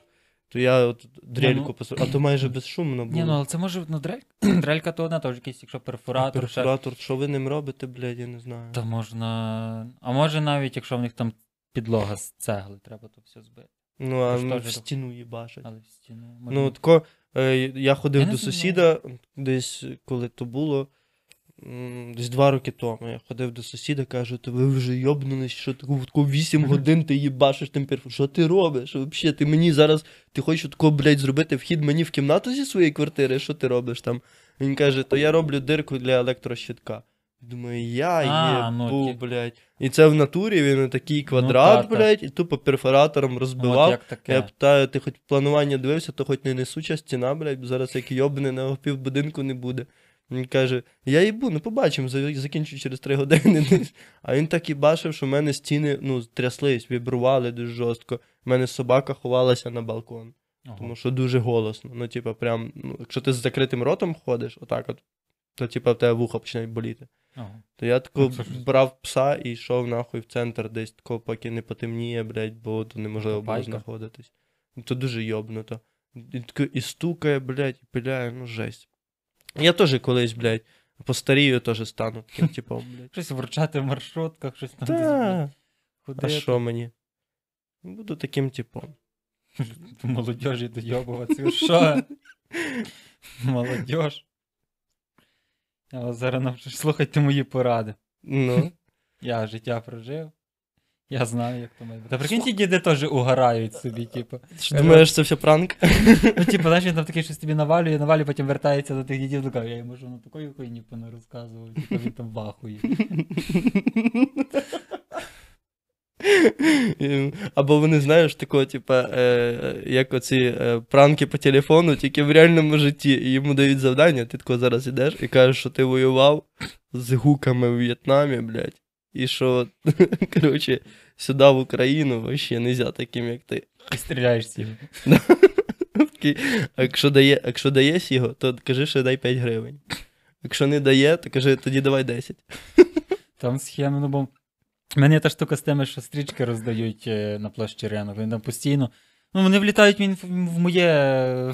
То я от дрельку ну- посу... А то майже безшумно було. Ні, ну але це може, ну, дрель... [CLEARS THROAT] дрелька то одна, то вже якийсь, якщо А перфоратор, ще... що ви ним робите, блядь, я не знаю. то можна. А може навіть, якщо в них там підлога з цегли, треба то все збити. Ну, а теж в стіну їбашать. Але в стіну. можна- Ну, тако, е, я ходив Я до сусіда, десь коли то було, десь два роки тому. Я ходив до сусіда, кажу, то ви вже йобнулись, що таку, таку 8 годин ти їбашиш тим перфу. Що ти робиш? Вообще, ти мені зараз, ти хочеш тако, блядь, зробити вхід мені в кімнату зі своєї квартири, що ти робиш там? Він каже, то я роблю дирку для електрощитка. Думаю, я А, єбу, ну, блядь. І це в натурі він такий квадрат, та-та. блядь, і тупо перфоратором Ну, розбивав. от як. Я питаю, ти хоч планування дивився, то хоч не несуча стіна, блядь, зараз як йобне на пів будинку не буде. Він каже: Я їбу, ну побачимо, за- закінчу через три години. А він так і бачив, що в мене стіни ну, тряслись, вібрували дуже жорстко. У мене собака ховалася на балкон, Ого. тому що дуже голосно. Ну, типа, прям, ну, якщо ти з закритим ротом ходиш, отак от, то типа в тебе вуха починають боліти. Ого. То я тако Ну, брав пса і йшов нахуй в центр десь тако, поки не потемніє, блядь, бо то неможливо було знаходитись. Ну, То дуже йобнуто. І, тако, і стукає, блядь, і пиляє, ну жесть. Я теж колись, блядь, постарію, теж стану таким [LAUGHS] типом, блядь. Щось вручати в маршрутках, щось там Та, а що мені? Буду таким типом. [LAUGHS] Молодежі дойобуватися. Що? [LAUGHS] Молодіж. Вас зараз навчу. Слухайте мої поради. Ну, Я життя прожив. Я знаю, як то має бути. Та прикинь, ті діди теж угорають собі, типу. що думаєш, це все пранк? Ну, типу, знаєш, він там такий щось тобі навалює, навалює, потім вертається до тих дідів, така, я йому що на такої хуйні не розказував, типу він там вахує. Або вони, знаєш, такого, типа, е, як оці е, пранки по телефону, тільки в реальному житті. І йому дають завдання, ти тако зараз ідеш і кажеш, що ти воював з гуками в В'єтнамі, блядь. І що, [LAUGHS] коротше, сюди в Україну вообще нельзя таким, як ти. І стріляєш А якщо дає, якщо даєш його, то кажи, що дай 5 гривень. Якщо не дає, то кажи, тоді давай 10. [LAUGHS] Там схеми, ну бо. У мене є та штука з тими, що стрічки роздають е, на площі ринок. Він там постійно. Ну, вони влітають в, в моє.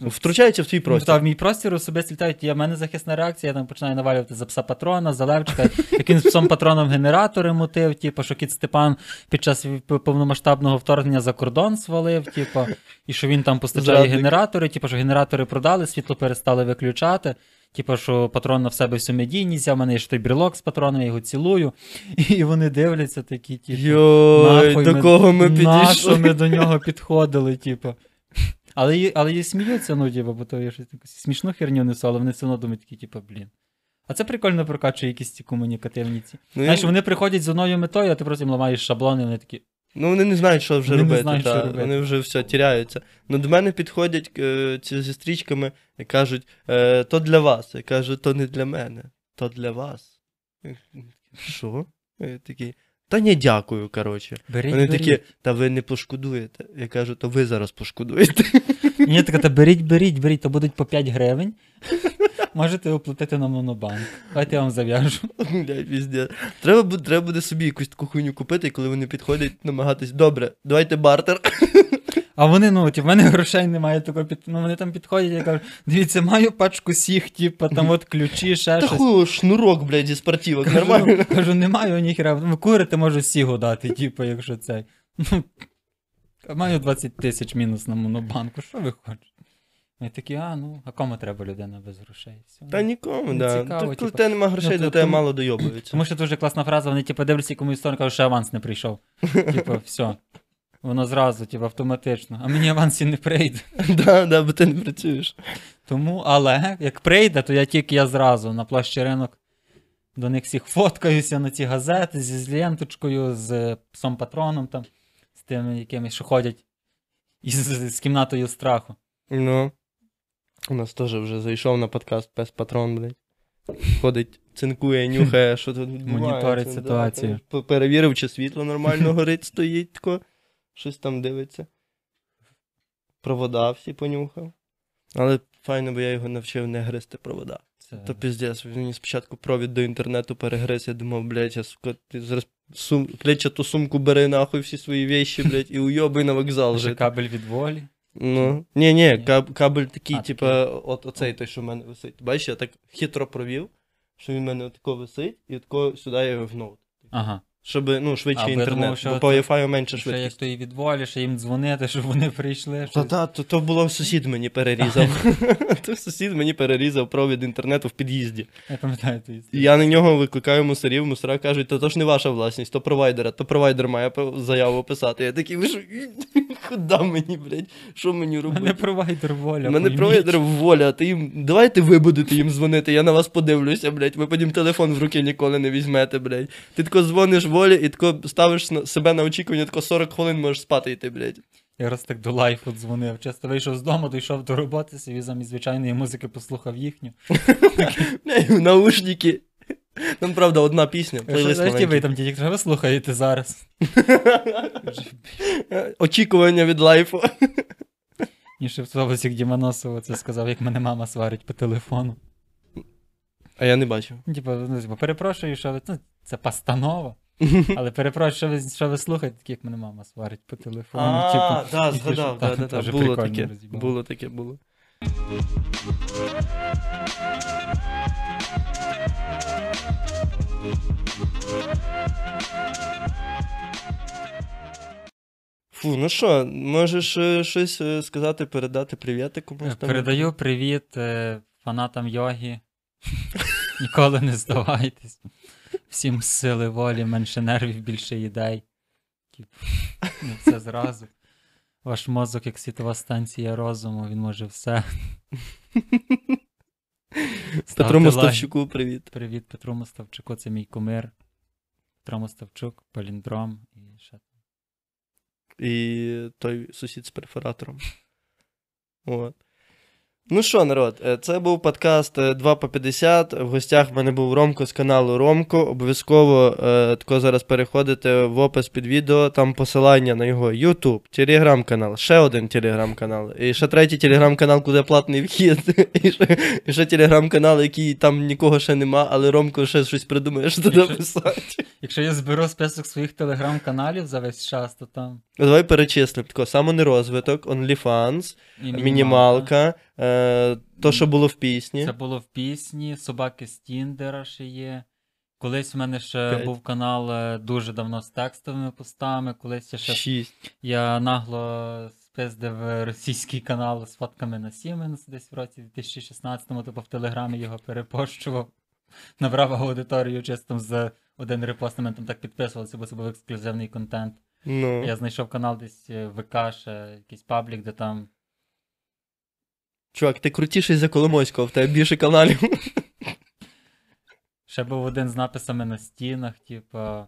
ну, Втручається в твій Ну, простір. та, в мій простір особисто літають. Я в мене захисна реакція, я там починаю навалювати за пса патрона, за Левчика, [LAUGHS] як він з псом патроном генератори мутив, типу, що кіт Степан під час повномасштабного вторгнення за кордон свалив, типу, і що він там постачає Зрадник. генератори, типу, що генератори продали, світло перестали виключати. Типу, що патрон на в себе всю медійність, взяв, в мене є ж той брелок з патроном, я його цілую. [LAUGHS] І вони дивляться такі, типу. Йой, Нахуй до кого ми підійшли? ми до нього підходили, типу. Але, але її сміються, ну, типу, бо то я щось смішну херню несу, але вони все одно думають такі, типу, блін. А це прикольно прокачує якісь ці комунікативні ці. Ну, Знаєш, я- вони приходять з одною метою, а ти просто їм ламаєш шаблони, і вони такі. Ну, вони не знають, що вже Вони робити. знають, та, що робити. Вони вже все тіряються. Ну, до мене підходять е, ці зі стрічками і кажуть, е, то для вас. Я кажу, то не для мене, то для вас. Що? Я такий, та ні, дякую, коротше. Беріть, Вони беріть. такі, та ви не пошкодуєте. Я кажу, то ви зараз пошкодуєте. [LAUGHS] Ні, така, та беріть, беріть, беріть, то будуть по 5 гривень. [LAUGHS] Можете оплатити на монобанк. Давайте я вам зав'яжу. [LAUGHS] Піздець. Треба, буде, треба буде собі якусь таку хуйню купити, і коли вони підходять, намагатись, добре, давайте бартер. А вони, ну, ті, в мене грошей немає такого під. Ну, вони там підходять і кажуть, дивіться, маю пачку сіх, типу, там от ключі, ще Та щось. хуй, шнурок, блядь, зі спортивок, Кажу, нормально. Кажу, немає ніхера. Ви курите, можу сігу дати, типу, якщо цей. Ну, маю 20 тисяч мінус на монобанку, що ви хочете? Ми такі, а, ну, а кому треба людина без грошей? Все. Та нікому, Ну, да. цікаво, коли типу. тебе нема грошей, Ну, до то- тебе тому- мало дойобуються. Тому що дуже класна фраза, вони типу дивляться комусь сторону, кажуть, що аванс не прийшов. Типу, все. Воно зразу, типу, автоматично. А мені аванс і не прийде. [LAUGHS] Да, да, бо ти не працюєш. Тому, але як прийде, то я тільки я зразу на площі ринок до них всіх фоткаюся на ці газети зі з ленточкою, з псом патроном там, з тими якимись, що ходять із, з кімнатою страху. Ну. У нас теж вже зайшов на подкаст пес патрон, блядь. Ходить, цинкує, нюхає, що тут [LAUGHS] відбувається. Моніторить ситуацію. Перевірив, чи світло нормально горить, стоїть тако. Щось там дивиться. Провода всі понюхав. Але файно, бо я його навчив не гризти провода. Це... То піздець, він мені спочатку провід до інтернету перегриз, я думав, блядь, я сука, ти зараз сум... клетчату сумку бери нахуй всі свої вещі, блядь, і уйобуй на вокзал жити. кабель від волі. Ну, ні, ні, каб, кабель такий, типа, от оцей той, що в мене висить. Бачиш, я так хитро провів, що він в мене отако висить, і отако сюди я його вгнув. Ага. Щоб, ну, швидше А, інтернет, думав, що бо по Wi-Fi менше Ще як то і від волі, ще їм дзвонити, щоб вони прийшли. Та та, то, то було сусід мені перерізав. [LAUGHS] То сусід мені перерізав провід інтернету в під'їзді. Я пам'ятаю І. Я на нього викликаю мусорів, мусора кажуть, то то ж не ваша власність, то провайдера, то провайдер має заяву писати. Я такий, ви що, куди мені, блядь, що мені робити? мене провайдер воля. Мене пойміть. провайдер воля, ти їм. Давайте ви будете їм дзвонити, я на вас подивлюся, блядь. Ви потім телефон в руки ніколи не візьмете, блядь. Ти тако дзвониш волі і тако ставиш себе на очікування, тако 40 хвилин можеш спати йти, блядь. Я раз так до лайфу дзвонив. Часто вийшов з дому, дійшов до роботи, собі замість звичайної музики послухав їхню. [LAUGHS] Наушники. Там, правда, одна пісня. Ті ви там що ви слухаєте зараз. [LAUGHS] Очікування від лайфу. [LAUGHS] І ще в Славосік Діманосово це сказав, як мене мама сварить по телефону. А я не бачив. Типу, ну, типу, перепрошую, що. Ну, це постанова. [LAUGHS] Але перепрошую, що ви, що ви слухаєте, так як мене мама сварить по телефону. А, типу, да, згадав, [LAUGHS] да, да, да. Було таке. Було таке, було. Фу, ну що, можеш е, щось е, сказати, передати привіти комусь там? Передаю привіт е, фанатам йоги. [LAUGHS] Ніколи не здавайтесь. Всім сили волі, менше нервів, більше. Типу, Не все зразу. Ваш мозок, як світова станція розуму, він може все. Петру лайк. Мостовчуку привіт. Привіт Петру Мостовчуку, це мій кумир. Петро Мостовчук, Паліндром і ще. І той сусід з перфоратором. От. Ну що, народ, е, це був подкаст е, 2 по 50. В гостях в мене був Ромко з каналу Ромко. Обов'язково е, тако зараз переходите в опис під відео, там посилання на його YouTube, телеграм-канал, ще один телеграм-канал, і ще третій телеграм-канал, куди платний вхід, [LAUGHS] і ще, і ще телеграм-канал, який там нікого ще нема, але Ромко ще щось придумає, що туди писати. Якщо я зберу список своїх телеграм-каналів за весь час, то там Давай перечислимо. Тако, самонерозвиток, OnlyFans, мінімалка, е, то, що було в пісні. Це було в пісні, собаки з Тіндера ще є. Колись в мене ще П'ять. був канал е, дуже давно з текстовими постами. Колись я ще Шість. я нагло спиздив російський канал з фотками на Siemens десь в році 2016-му, типу в Телеграмі його перепощував. [LAUGHS] Набрав аудиторію чисто за один репост, на мене там так підписувалися, бо це був ексклюзивний контент. Ну. Я знайшов канал десь е, ВК, ще якийсь паблік, де там Чувак, ти крутіший за Коломойського, в тебе більше каналів. ще був один з написами на стінах, типу.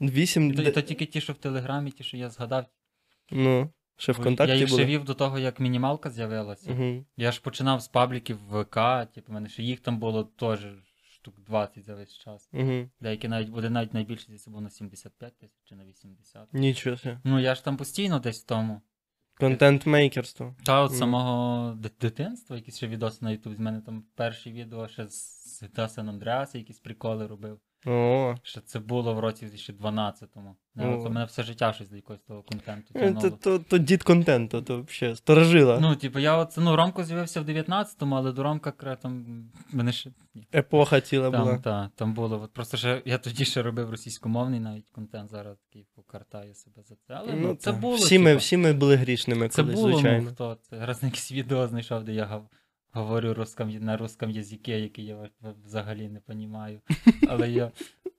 Вісім. І то, то тільки ті, що в Телеграмі, ті, що я згадав. Ну, ще Бо ВКонтакті я їх ще вів до того, як мінімалка з'явилася. Угу. Я ж починав з пабліків в ВК, типу, мене ще їх там було теж штук 20 за весь час. Угу. Деякі навіть буде навіть найбільше десь був на 75 тисяч чи на 80. Нічого себе. Ну я ж там постійно десь в тому. Контент-мейкерство. Та от mm. самого ди- дитинства, якісь ще відоси на Ютуб. З мене там перші відео ще з Сан Андреаса, якісь приколи робив. О, Ще це було в році 2012-му. О. Ну, мене все життя щось до якогось того контенту е, тягнуло. то, то, то дід контенту, то взагалі сторожила. Ну, типу, я от, ну, Ромко з'явився в 19-му, але до Ромка кра- там мене ще. Ні. Епоха ціла Там, була. та, там було. От просто ще, я тоді ще робив російськомовний навіть контент, зараз такий покартаю себе за це. Але ну, це та. було. всі, ми, типу, всі ми були грішними це колись, було, звичайно. ну хто це. Раз на якесь відео знайшов, де я гав- говорю русском, на русском язикі, який я взагалі не розумію. [LAUGHS] Але я,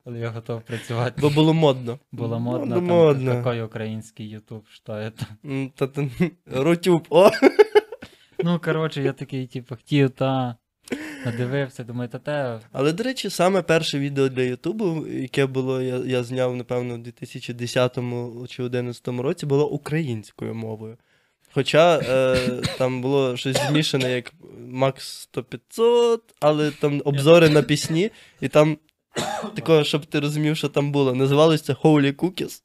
але я готов працювати. Бо було модно. Було модно, Було там, модно. такий український Ютуб, що це. М, Та, та, [LAUGHS] Рутюб, о! [LAUGHS] Ну, коротше, я такий, типу, хотів, та. Надивився, думаю, та те. Але, до речі, саме перше відео для Ютубу, яке було, я, я зняв, напевно, у 2010 чи 2011 році, було українською мовою. Хоча е, там було щось змішане, як Max 100 500, але там обзори на пісні, і там такого, щоб ти розумів, що там було. Називалося це Holy Cookies.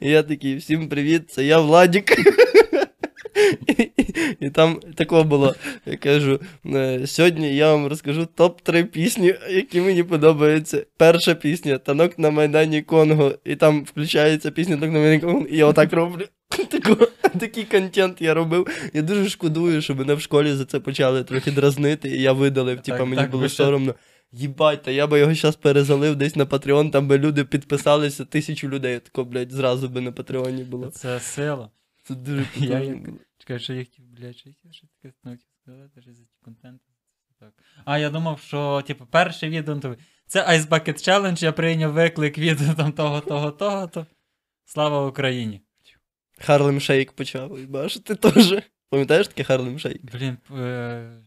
І я такий, всім привіт, це я Владік. І, і там такого було. Я кажу: «Е, сьогодні я вам розкажу топ-3 пісні, які мені подобаються. Перша пісня Танок на Майдані Конго. І там включається пісня Танок на Майдані Конго, і я отак роблю. [LAUGHS] Такий контент я робив. Я дуже шкодую, що мене в школі за це почали трохи дразнити, і я видалив, типа мені так, було ще- соромно. Їбать, та я би його зараз перезалив десь на Patreon, там би люди підписалися, тисячу людей. Тако, блядь, зразу би на Патреоні було. Це сила. Це дуже [LAUGHS] Я як- Чекай, що я хотів, блядь, що я що таке ну, сказати, що за контент. Так. А, я думав, що, типу, перше відео, ну, то, це Ice Bucket Challenge, я прийняв виклик від [LAUGHS] там того, того, того, то. Слава Україні. Harlem Shake почав, бачиш, ти теж. Пам'ятаєш таке Harlem Shake? Блін, е...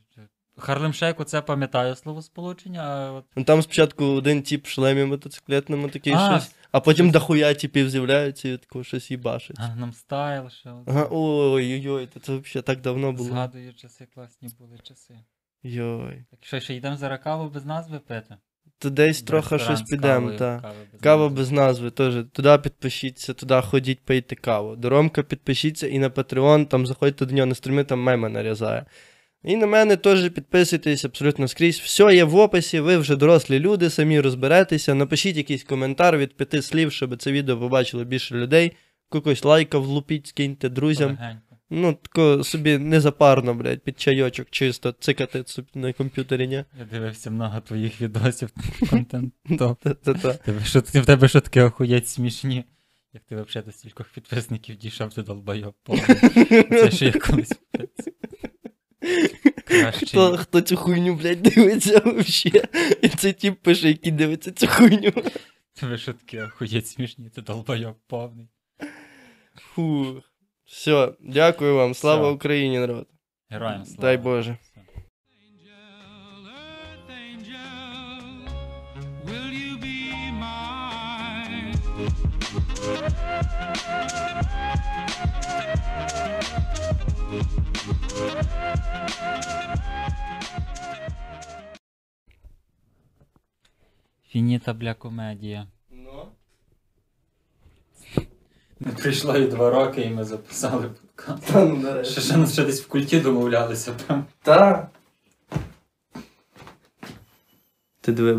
Harlem Shake, оце пам'ятаю словосполучення, а от. Ну там спочатку один тип в шлемі мотоциклетному такий А, щось, а потім дохуя типів з'являються і такого щось їбашить. Style, ще. от. Ага, ой-ой-ой, це, це взагалі так давно було. Згадую часи, класні були часи. Йой. Так що, ще йдемо зараз каву без назви пити? То десь трохи щось підемо, та. кави без Кава без назви теж. Туди підпишіться, туди ходіть пийте каву. До Ромка підпишіться і на Patreon, там заходьте до нього на стріми, там меми нарізає. І на мене теж підписуйтесь абсолютно скрізь. Все є в описі, ви вже дорослі люди, самі розберетеся. Напишіть якийсь коментар від п'яти слів, щоб це відео побачило більше людей. Якось лайка влупіть, скиньте друзям. Легенько. Ну, тако собі незапарно, блядь, під чайочок чисто цикати собі на комп'ютері, ні? Я дивився много твоїх відосів контент. в тебе що таке охуєть смішні? Як ти взагалі до стількох підписників дійшов, ти долбайоб. повний. Це ще [LAUGHS] я колись. Хто, хто цю хуйню, блядь, дивиться вообще? І цей тип пише, який дивиться цю хуйню. Тебе що таке охуєть смішні, ти долбайоб повний. Фу. Все, дякую вам. Слава Всьо. Україні, народ. Героям слава. Дай Боже. Все. Фініта бля комедія. Ну. Не прийшло і два роки, і ми записали подкаст. Та ну нарешті. Ще, ще, ще десь в культі домовлялися прям. Та. Ти диви,